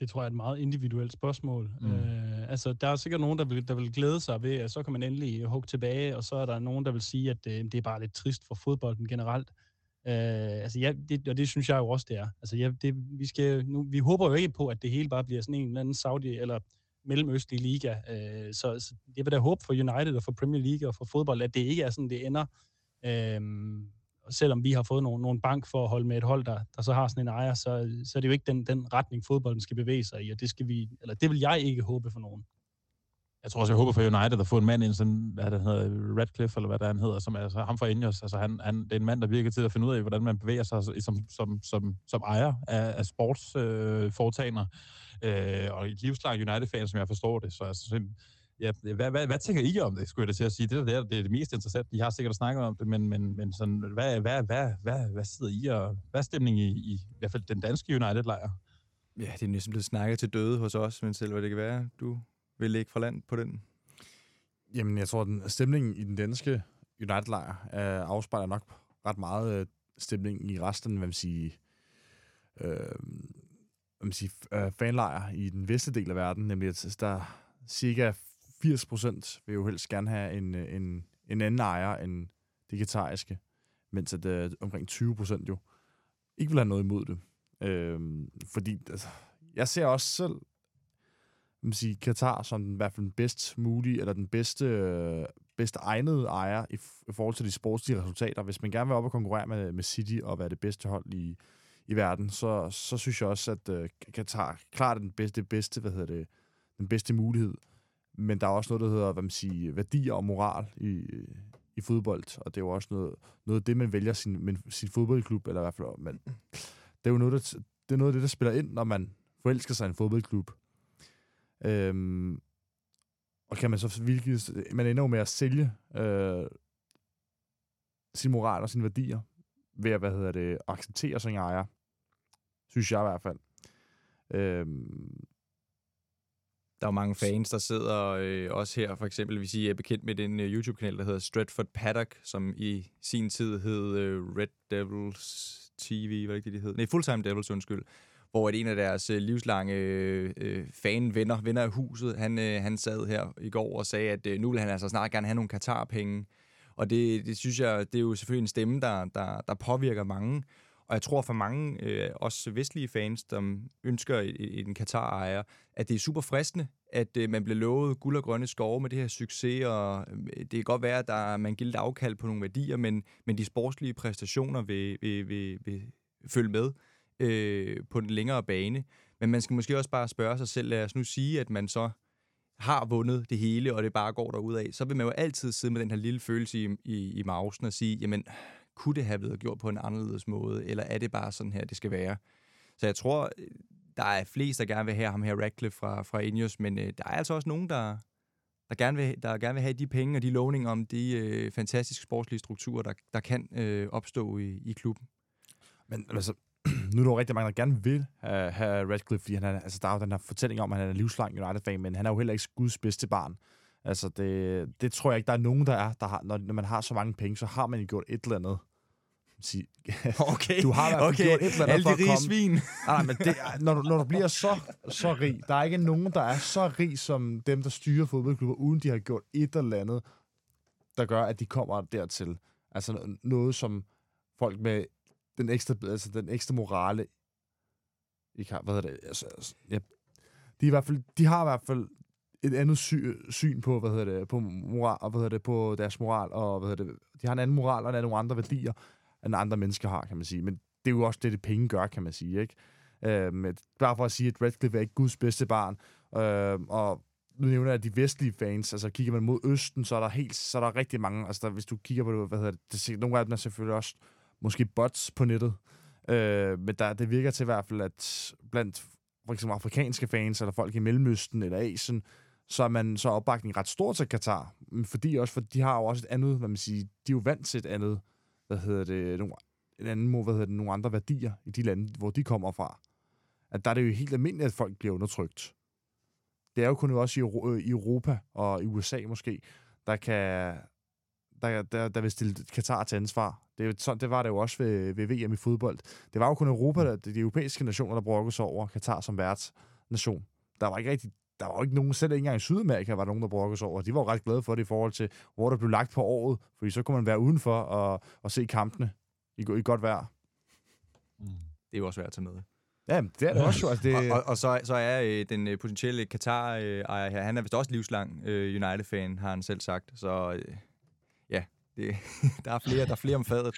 Det tror jeg er et meget individuelt spørgsmål. Mm. Øh, altså, der er sikkert nogen, der vil, der vil glæde sig ved, at så kan man endelig hugge tilbage, og så er der nogen, der vil sige, at øh, det er bare lidt trist for fodbolden generelt. Øh, altså, ja, det, og det synes jeg jo også, det er. Altså, ja, det, vi, skal, nu, vi håber jo ikke på, at det hele bare bliver sådan en eller anden Saudi- eller mellemøstlig liga. Øh, så, så jeg vil da håbe for United og for Premier League og for fodbold, at det ikke er sådan, det ender. Øh, selvom vi har fået nogle, nogle bank for at holde med et hold, der, der så har sådan en ejer, så, så er det jo ikke den, den retning, fodbolden skal bevæge sig i, og det skal vi, eller det vil jeg ikke håbe for nogen. Jeg tror også, jeg håber for United at få en mand ind, sådan, hvad det hedder, Radcliffe, eller hvad der han hedder, som er altså, ham fra Ingers. Altså, han, han, det er en mand, der virker til at finde ud af, hvordan man bevæger sig som, som, som, som ejer af, af sportsforetagender. Øh, øh, og et livslang United-fan, som jeg forstår det. Så altså, Ja, hvad, hvad, hvad tænker I om det, skulle jeg da til at sige? Det, der, det er det mest interessante. I har sikkert snakket om det, men, men, men sådan, hvad, hvad, hvad, hvad, hvad sidder I og hvad er stemningen i, i, i hvert fald den danske United-lejr? Ja, det er næsten blevet snakket til døde hos os, men selv hvad det kan være, du vil lægge fra land på den. Jamen, jeg tror, at den stemningen i den danske United-lejr uh, afspejler nok ret meget uh, stemningen i resten, hvad man siger, uh, hvad man siger, uh, fanlejr i den vestlige del af verden, nemlig at der cirka 80% vil jo helst gerne have en, øh, en, en anden ejer end det katariske, mens at, øh, omkring 20% jo ikke vil have noget imod det. Øh, fordi altså, jeg ser også selv man sige, Katar som den, i hvert fald den bedst mulige, eller den bedste, øh, bedst egnede ejer i, i forhold til de sportslige resultater. Hvis man gerne vil op og konkurrere med, med City og være det bedste hold i, i verden, så, så synes jeg også, at øh, Katar klart er den bedste, bedste, hvad hedder det, den bedste mulighed men der er også noget, der hedder hvad man siger, værdier og moral i, i fodbold, og det er jo også noget, noget af det, man vælger sin, men, sin fodboldklub, eller i hvert fald, man, det er jo noget, der, det er noget af det, der spiller ind, når man forelsker sig i en fodboldklub. Øhm, og kan man så hvilket, man ender jo med at sælge øh, sin moral og sine værdier, ved at, hvad hedder det, acceptere sin ejer, synes jeg i hvert fald. Øhm, der er jo mange fans, der sidder øh, også her, for eksempel, hvis I er bekendt med den øh, YouTube-kanal, der hedder Stratford Paddock, som i sin tid hed øh, Red Devils TV, var det ikke det, de hed? Nej, Fulltime Devils, undskyld. Hvor at en af deres øh, livslange øh, øh, fan-venner, venner af huset, han, øh, han sad her i går og sagde, at øh, nu vil han altså snart gerne have nogle Katar-penge. Og det, det synes jeg, det er jo selvfølgelig en stemme, der, der, der påvirker mange. Og jeg tror for mange, øh, også vestlige fans, der ønsker en Katar-ejer, at det er super fristende, at øh, man bliver lovet guld og grønne skove med det her succes, og øh, det kan godt være, at der, man giver lidt afkald på nogle værdier, men, men de sportslige præstationer vil, vil, vil, vil følge med øh, på den længere bane. Men man skal måske også bare spørge sig selv, lad os nu sige, at man så har vundet det hele, og det bare går af, så vil man jo altid sidde med den her lille følelse i, i, i mausen og sige, jamen, kunne det have været gjort på en anderledes måde, eller er det bare sådan her, det skal være? Så jeg tror, øh, der er flest, der gerne vil have ham her, Radcliffe fra, fra Ineos, men øh, der er altså også nogen, der, der, gerne vil, der gerne vil have de penge og de lovninger om de øh, fantastiske sportslige strukturer, der, der kan øh, opstå i, i klubben. Men altså, nu er der jo rigtig mange, der gerne vil have, have Radcliffe, fordi han er, altså, der er jo den her fortælling om, at han er livslang United-fan, men han er jo heller ikke Guds bedste barn. Altså, det, det tror jeg ikke, der er nogen, der er. Der har, når, når man har så mange penge, så har man jo gjort et eller andet. Sige, Okay, du har okay. gjort et eller andet Alle for de rige svin. Nej, men det, når, du, når du bliver så, så rig, der er ikke nogen, der er så rig som dem, der styrer fodboldklubber, uden de har gjort et eller andet, der gør, at de kommer dertil. Altså no- noget, som folk med den ekstra, altså den ekstra morale ikke har, hvad hedder det, altså, altså, ja, de, i hvert fald, de har i hvert fald et andet sy, syn på, hvad hedder det, på moral, og hvad hedder det, på deres moral, og hvad hedder det, de har en anden moral, og nogle andre værdier, end andre mennesker har, kan man sige. Men det er jo også det, det penge gør, kan man sige, ikke? Øhm, men bare for at sige, at Radcliffe er ikke Guds bedste barn, øhm, og nu nævner jeg de vestlige fans, altså kigger man mod Østen, så er der helt, så er der rigtig mange, altså der, hvis du kigger på det, hvad hedder det, det nogle af dem er selvfølgelig også måske bots på nettet, øh, men der, det virker til i hvert fald, at blandt for eksempel afrikanske fans, eller folk i Mellemøsten eller Asien, så er man så er opbakningen ret stor til Katar. Men fordi også, for de har jo også et andet, hvad man siger, de er jo vant til et andet, hvad hedder det, nogle, en anden, hvad hedder det, nogle andre værdier i de lande, hvor de kommer fra. At der er det jo helt almindeligt, at folk bliver undertrykt. Det er jo kun også i, øh, Europa og i USA måske, der kan der, der, der vil stille Katar til ansvar. Det, sådan, det var det jo også ved, ved VM i fodbold. Det var jo kun Europa, der, de europæiske nationer, der brokkede sig over Katar som værtsnation. Der var ikke rigtig der var jo ikke nogen, selv ikke engang i Sydamerika var der nogen, der brokkede sig over. De var jo ret glade for det i forhold til, hvor der blev lagt på året, fordi så kunne man være udenfor og, og se kampene i, i godt vejr. Det er jo også værd at tage med. Ja, det er det også jo. Altså, det, Og, og, og så, så er øh, den øh, potentielle Qatar-ejer her, han er vist også livslang øh, United-fan, har han selv sagt. Så øh, ja, det, der, er flere, der er flere om fadet.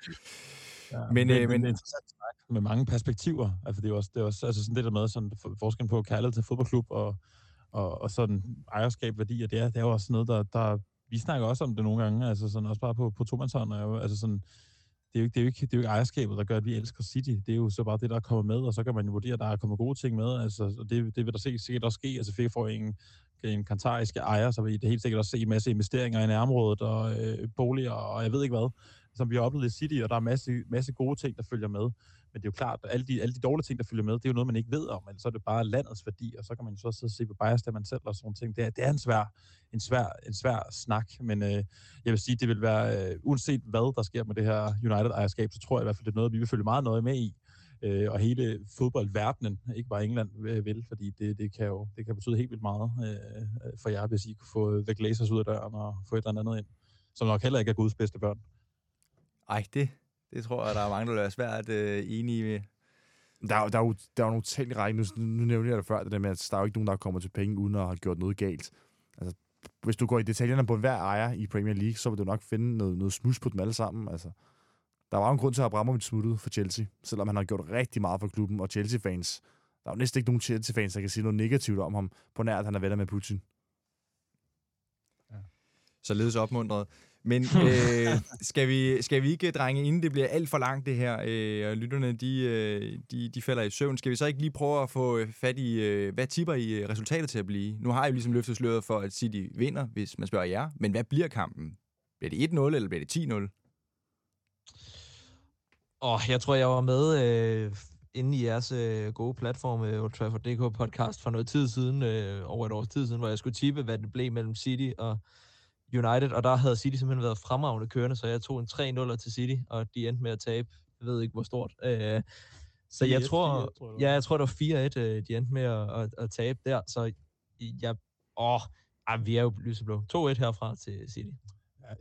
Ja, Men, men, øh, men, men- det er interessant snak med mange perspektiver. Altså, det er også, det er også altså sådan det der med sådan, for- forskellen på kærlighed til fodboldklub og, og, og sådan ejerskab, værdier, det er, det er jo også noget, der, der... Vi snakker også om det nogle gange, altså sådan også bare på, på tomandshånd. Altså sådan, det er, jo ikke, det, er jo ikke, det er jo ikke ejerskabet, der gør, at vi elsker City. Det er jo så bare det, der kommer med, og så kan man jo vurdere, at der er kommet gode ting med. Altså, og det, det vil der se, sikkert også ske. Altså, fik for en, en kantarisk ejer, så vil I det helt sikkert også se en masse investeringer i nærområdet og øh, boliger, og jeg ved ikke hvad, som vi har oplevet i City, og der er masse, masse gode ting, der følger med. Men det er jo klart, at alle de, alle de dårlige ting, der følger med, det er jo noget, man ikke ved om, men så er det bare landets værdi, og så kan man jo så sidde og se på bias, der man selv og sådan ting. Det er, det er en svær, en svær, en svær snak, men øh, jeg vil sige, det vil være, øh, uanset hvad der sker med det her United-ejerskab, så tror jeg i hvert fald, det er noget, vi vil følge meget nøje med i, øh, og hele fodboldverdenen, ikke bare England, øh, vil, fordi det, det, kan jo det kan betyde helt vildt meget øh, øh, for jer, hvis I kunne få The Glazers ud af døren og få et eller andet ind, som nok heller ikke er Guds bedste børn. Ej, det, det tror jeg, der er mange, der vil være svært øh, enige med. Der er, der, er jo, der er jo nogle tal i rækken. Nu, nu nævnte jeg det før, det der med, at der er jo ikke nogen, der kommer til penge, uden at have gjort noget galt. Altså, hvis du går i detaljerne på hver ejer i Premier League, så vil du nok finde noget, noget snus på dem alle sammen. Altså, der var jo en grund til, at Abramovic smuttede for Chelsea, selvom han har gjort rigtig meget for klubben, og Chelsea-fans, der er jo næsten ikke nogen Chelsea-fans, der kan sige noget negativt om ham, på nær, at han er venner med Putin. Således opmuntret. Men øh, skal, vi, skal vi ikke, drenge, inden det bliver alt for langt det her, øh, og lytterne de, øh, de, de falder i søvn, skal vi så ikke lige prøve at få øh, fat i, øh, hvad tipper I øh, resultatet til at blive? Nu har jeg jo ligesom løftet sløret for, at City vinder, hvis man spørger jer, men hvad bliver kampen? Bliver det 1-0, eller bliver det 10-0? Og jeg tror, jeg var med øh, inde i jeres øh, gode platform, øh, Old Trafford.dk podcast, for noget tid siden, øh, over et års tid siden, hvor jeg skulle tippe, hvad det blev mellem City og United, og der havde City simpelthen været fremragende kørende, så jeg tog en 3-0 til City, og de endte med at tabe Jeg ved ikke, hvor stort. Øh, så jeg 4-1, tror, 4-1, tror jeg, det ja, var. jeg tror, det var 4-1, øh, de endte med at, at, at tabe der. Så jeg, åh, ej, vi er jo lyseblå. 2-1 herfra til City.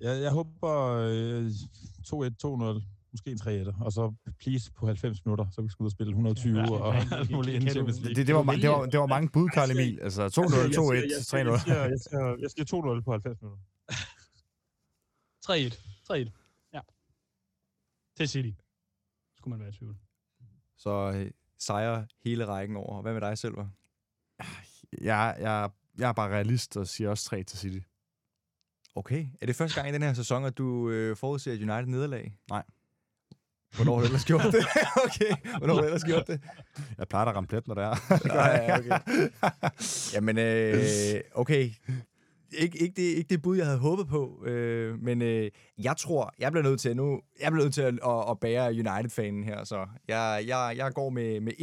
Ja, Jeg, jeg håber øh, 2-1, 2-0, måske en 3-1, og så please på 90 minutter, så vi skal ud og spille 120 Ja, og alt muligt inden Champions League. Det, det, var, det, var, vælge- det var mange bud, Karl Emil. Altså 2-0, 2-1, 3-0. Jeg siger, jeg siger, jeg siger 2-0 på 90 minutter. 3-1. 3-1. Ja. Til City. Skulle man være i tvivl. Så øh, sejrer hele rækken over. Hvad med dig, Selver? Jeg, jeg, jeg er bare realist og siger også 3 til City. Okay. Er det første gang i den her sæson, at du øh, forudser et United nederlag? Nej. Hvornår har du ellers gjort det? okay. Hvornår har du ellers gjort det? Jeg plejer at ramme plet, når det er. Ja, okay. Jamen, øh, okay. Ikke, ikke, det, ikke det bud, jeg havde håbet på, øh, men øh, jeg tror, jeg bliver nødt til nu, jeg bliver nødt til at, at, at bære United-fanen her, så jeg, jeg, jeg går med, med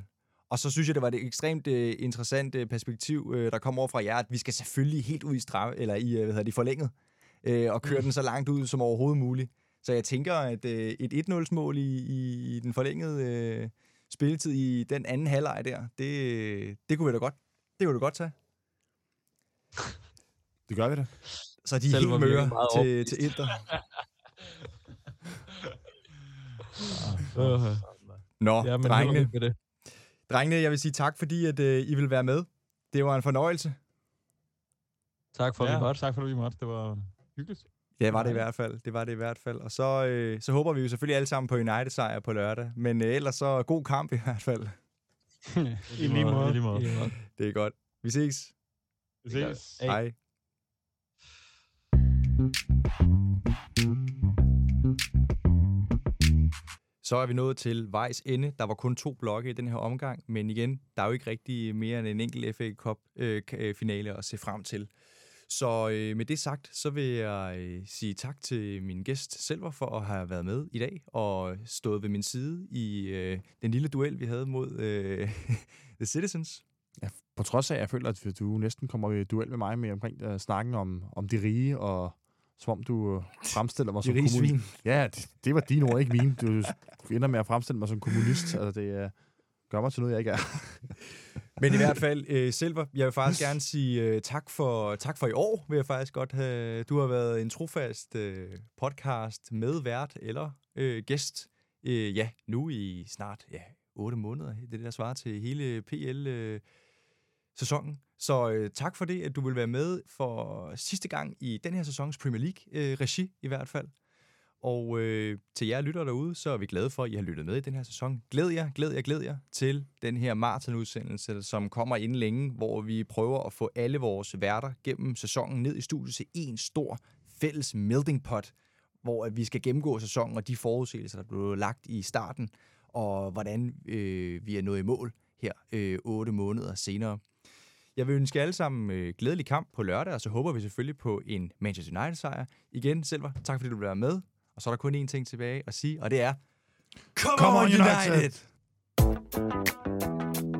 1-0. Og så synes jeg, det var et ekstremt øh, interessant øh, perspektiv, øh, der kom over fra jer, at vi skal selvfølgelig helt ud i straf, eller i, hvad hedder det, forlænget, øh, og køre den så langt ud som overhovedet muligt. Så jeg tænker, at øh, et 1-0-mål i, i, i den forlængede øh, spilletid i den anden halvleg der, det, det kunne vi da godt, det kunne vi da godt tage. Det gør vi da. Så de er Selv var helt møre til, til Inter. Uh, Nå, ja, men drengene, det. drengene, jeg vil sige tak, fordi at, øh, I vil være med. Det var en fornøjelse. Tak for, at ja, vi måtte. tak for, at vi måtte. Det var hyggeligt. Ja, det var det i hvert fald. Det var det i hvert fald. Og så, øh, så håber vi jo selvfølgelig alle sammen på United-sejr på lørdag. Men øh, ellers så god kamp i hvert fald. I lige måde. I lige måde. Det er godt. Vi ses. Vi ses. Hey. Hej. Så er vi nået til vejs ende. Der var kun to blokke i den her omgang, men igen, der er jo ikke rigtig mere end en enkelt FA Cup-finale øh, øh, at se frem til. Så øh, med det sagt, så vil jeg øh, sige tak til min gæst Selver for at have været med i dag og stået ved min side i øh, den lille duel, vi havde mod øh, The Citizens. Ja, På trods af, at jeg føler, at du næsten kommer i duel med mig med omkring uh, snakken om, om de rige, og som om du uh, fremstiller mig som kommunist. Ja, det, det var dine ord, ikke mine. Du ender med at fremstille mig som kommunist. Altså, det uh, gør mig til noget, jeg ikke er. Men i hvert fald, øh, Silver, jeg vil faktisk gerne sige øh, tak, for, tak for i år, vil jeg faktisk godt have. Du har været en trofast øh, podcast med vært eller øh, gæst. Øh, ja, nu i snart ja, 8 måneder. Det er det, der svarer til hele PL øh, sæsonen. Så øh, tak for det, at du vil være med for sidste gang i den her sæsons Premier League-regi øh, i hvert fald. Og øh, til jer lytter derude, så er vi glade for, at I har lyttet med i den her sæson. Glæd jer, glæd jer, glæd jer til den her maratonudsendelse, som kommer inden længe, hvor vi prøver at få alle vores værter gennem sæsonen ned i studiet til en stor fælles melting pot, hvor at vi skal gennemgå sæsonen og de forudsigelser, der blev lagt i starten, og hvordan øh, vi er nået i mål her øh, otte måneder senere. Jeg vil ønske alle sammen øh, glædelig kamp på lørdag, og så håber vi selvfølgelig på en Manchester United-sejr. Igen, Silver, tak fordi du være med. Og så er der kun én ting tilbage at sige, og det er... Come, Come on, on, United! United!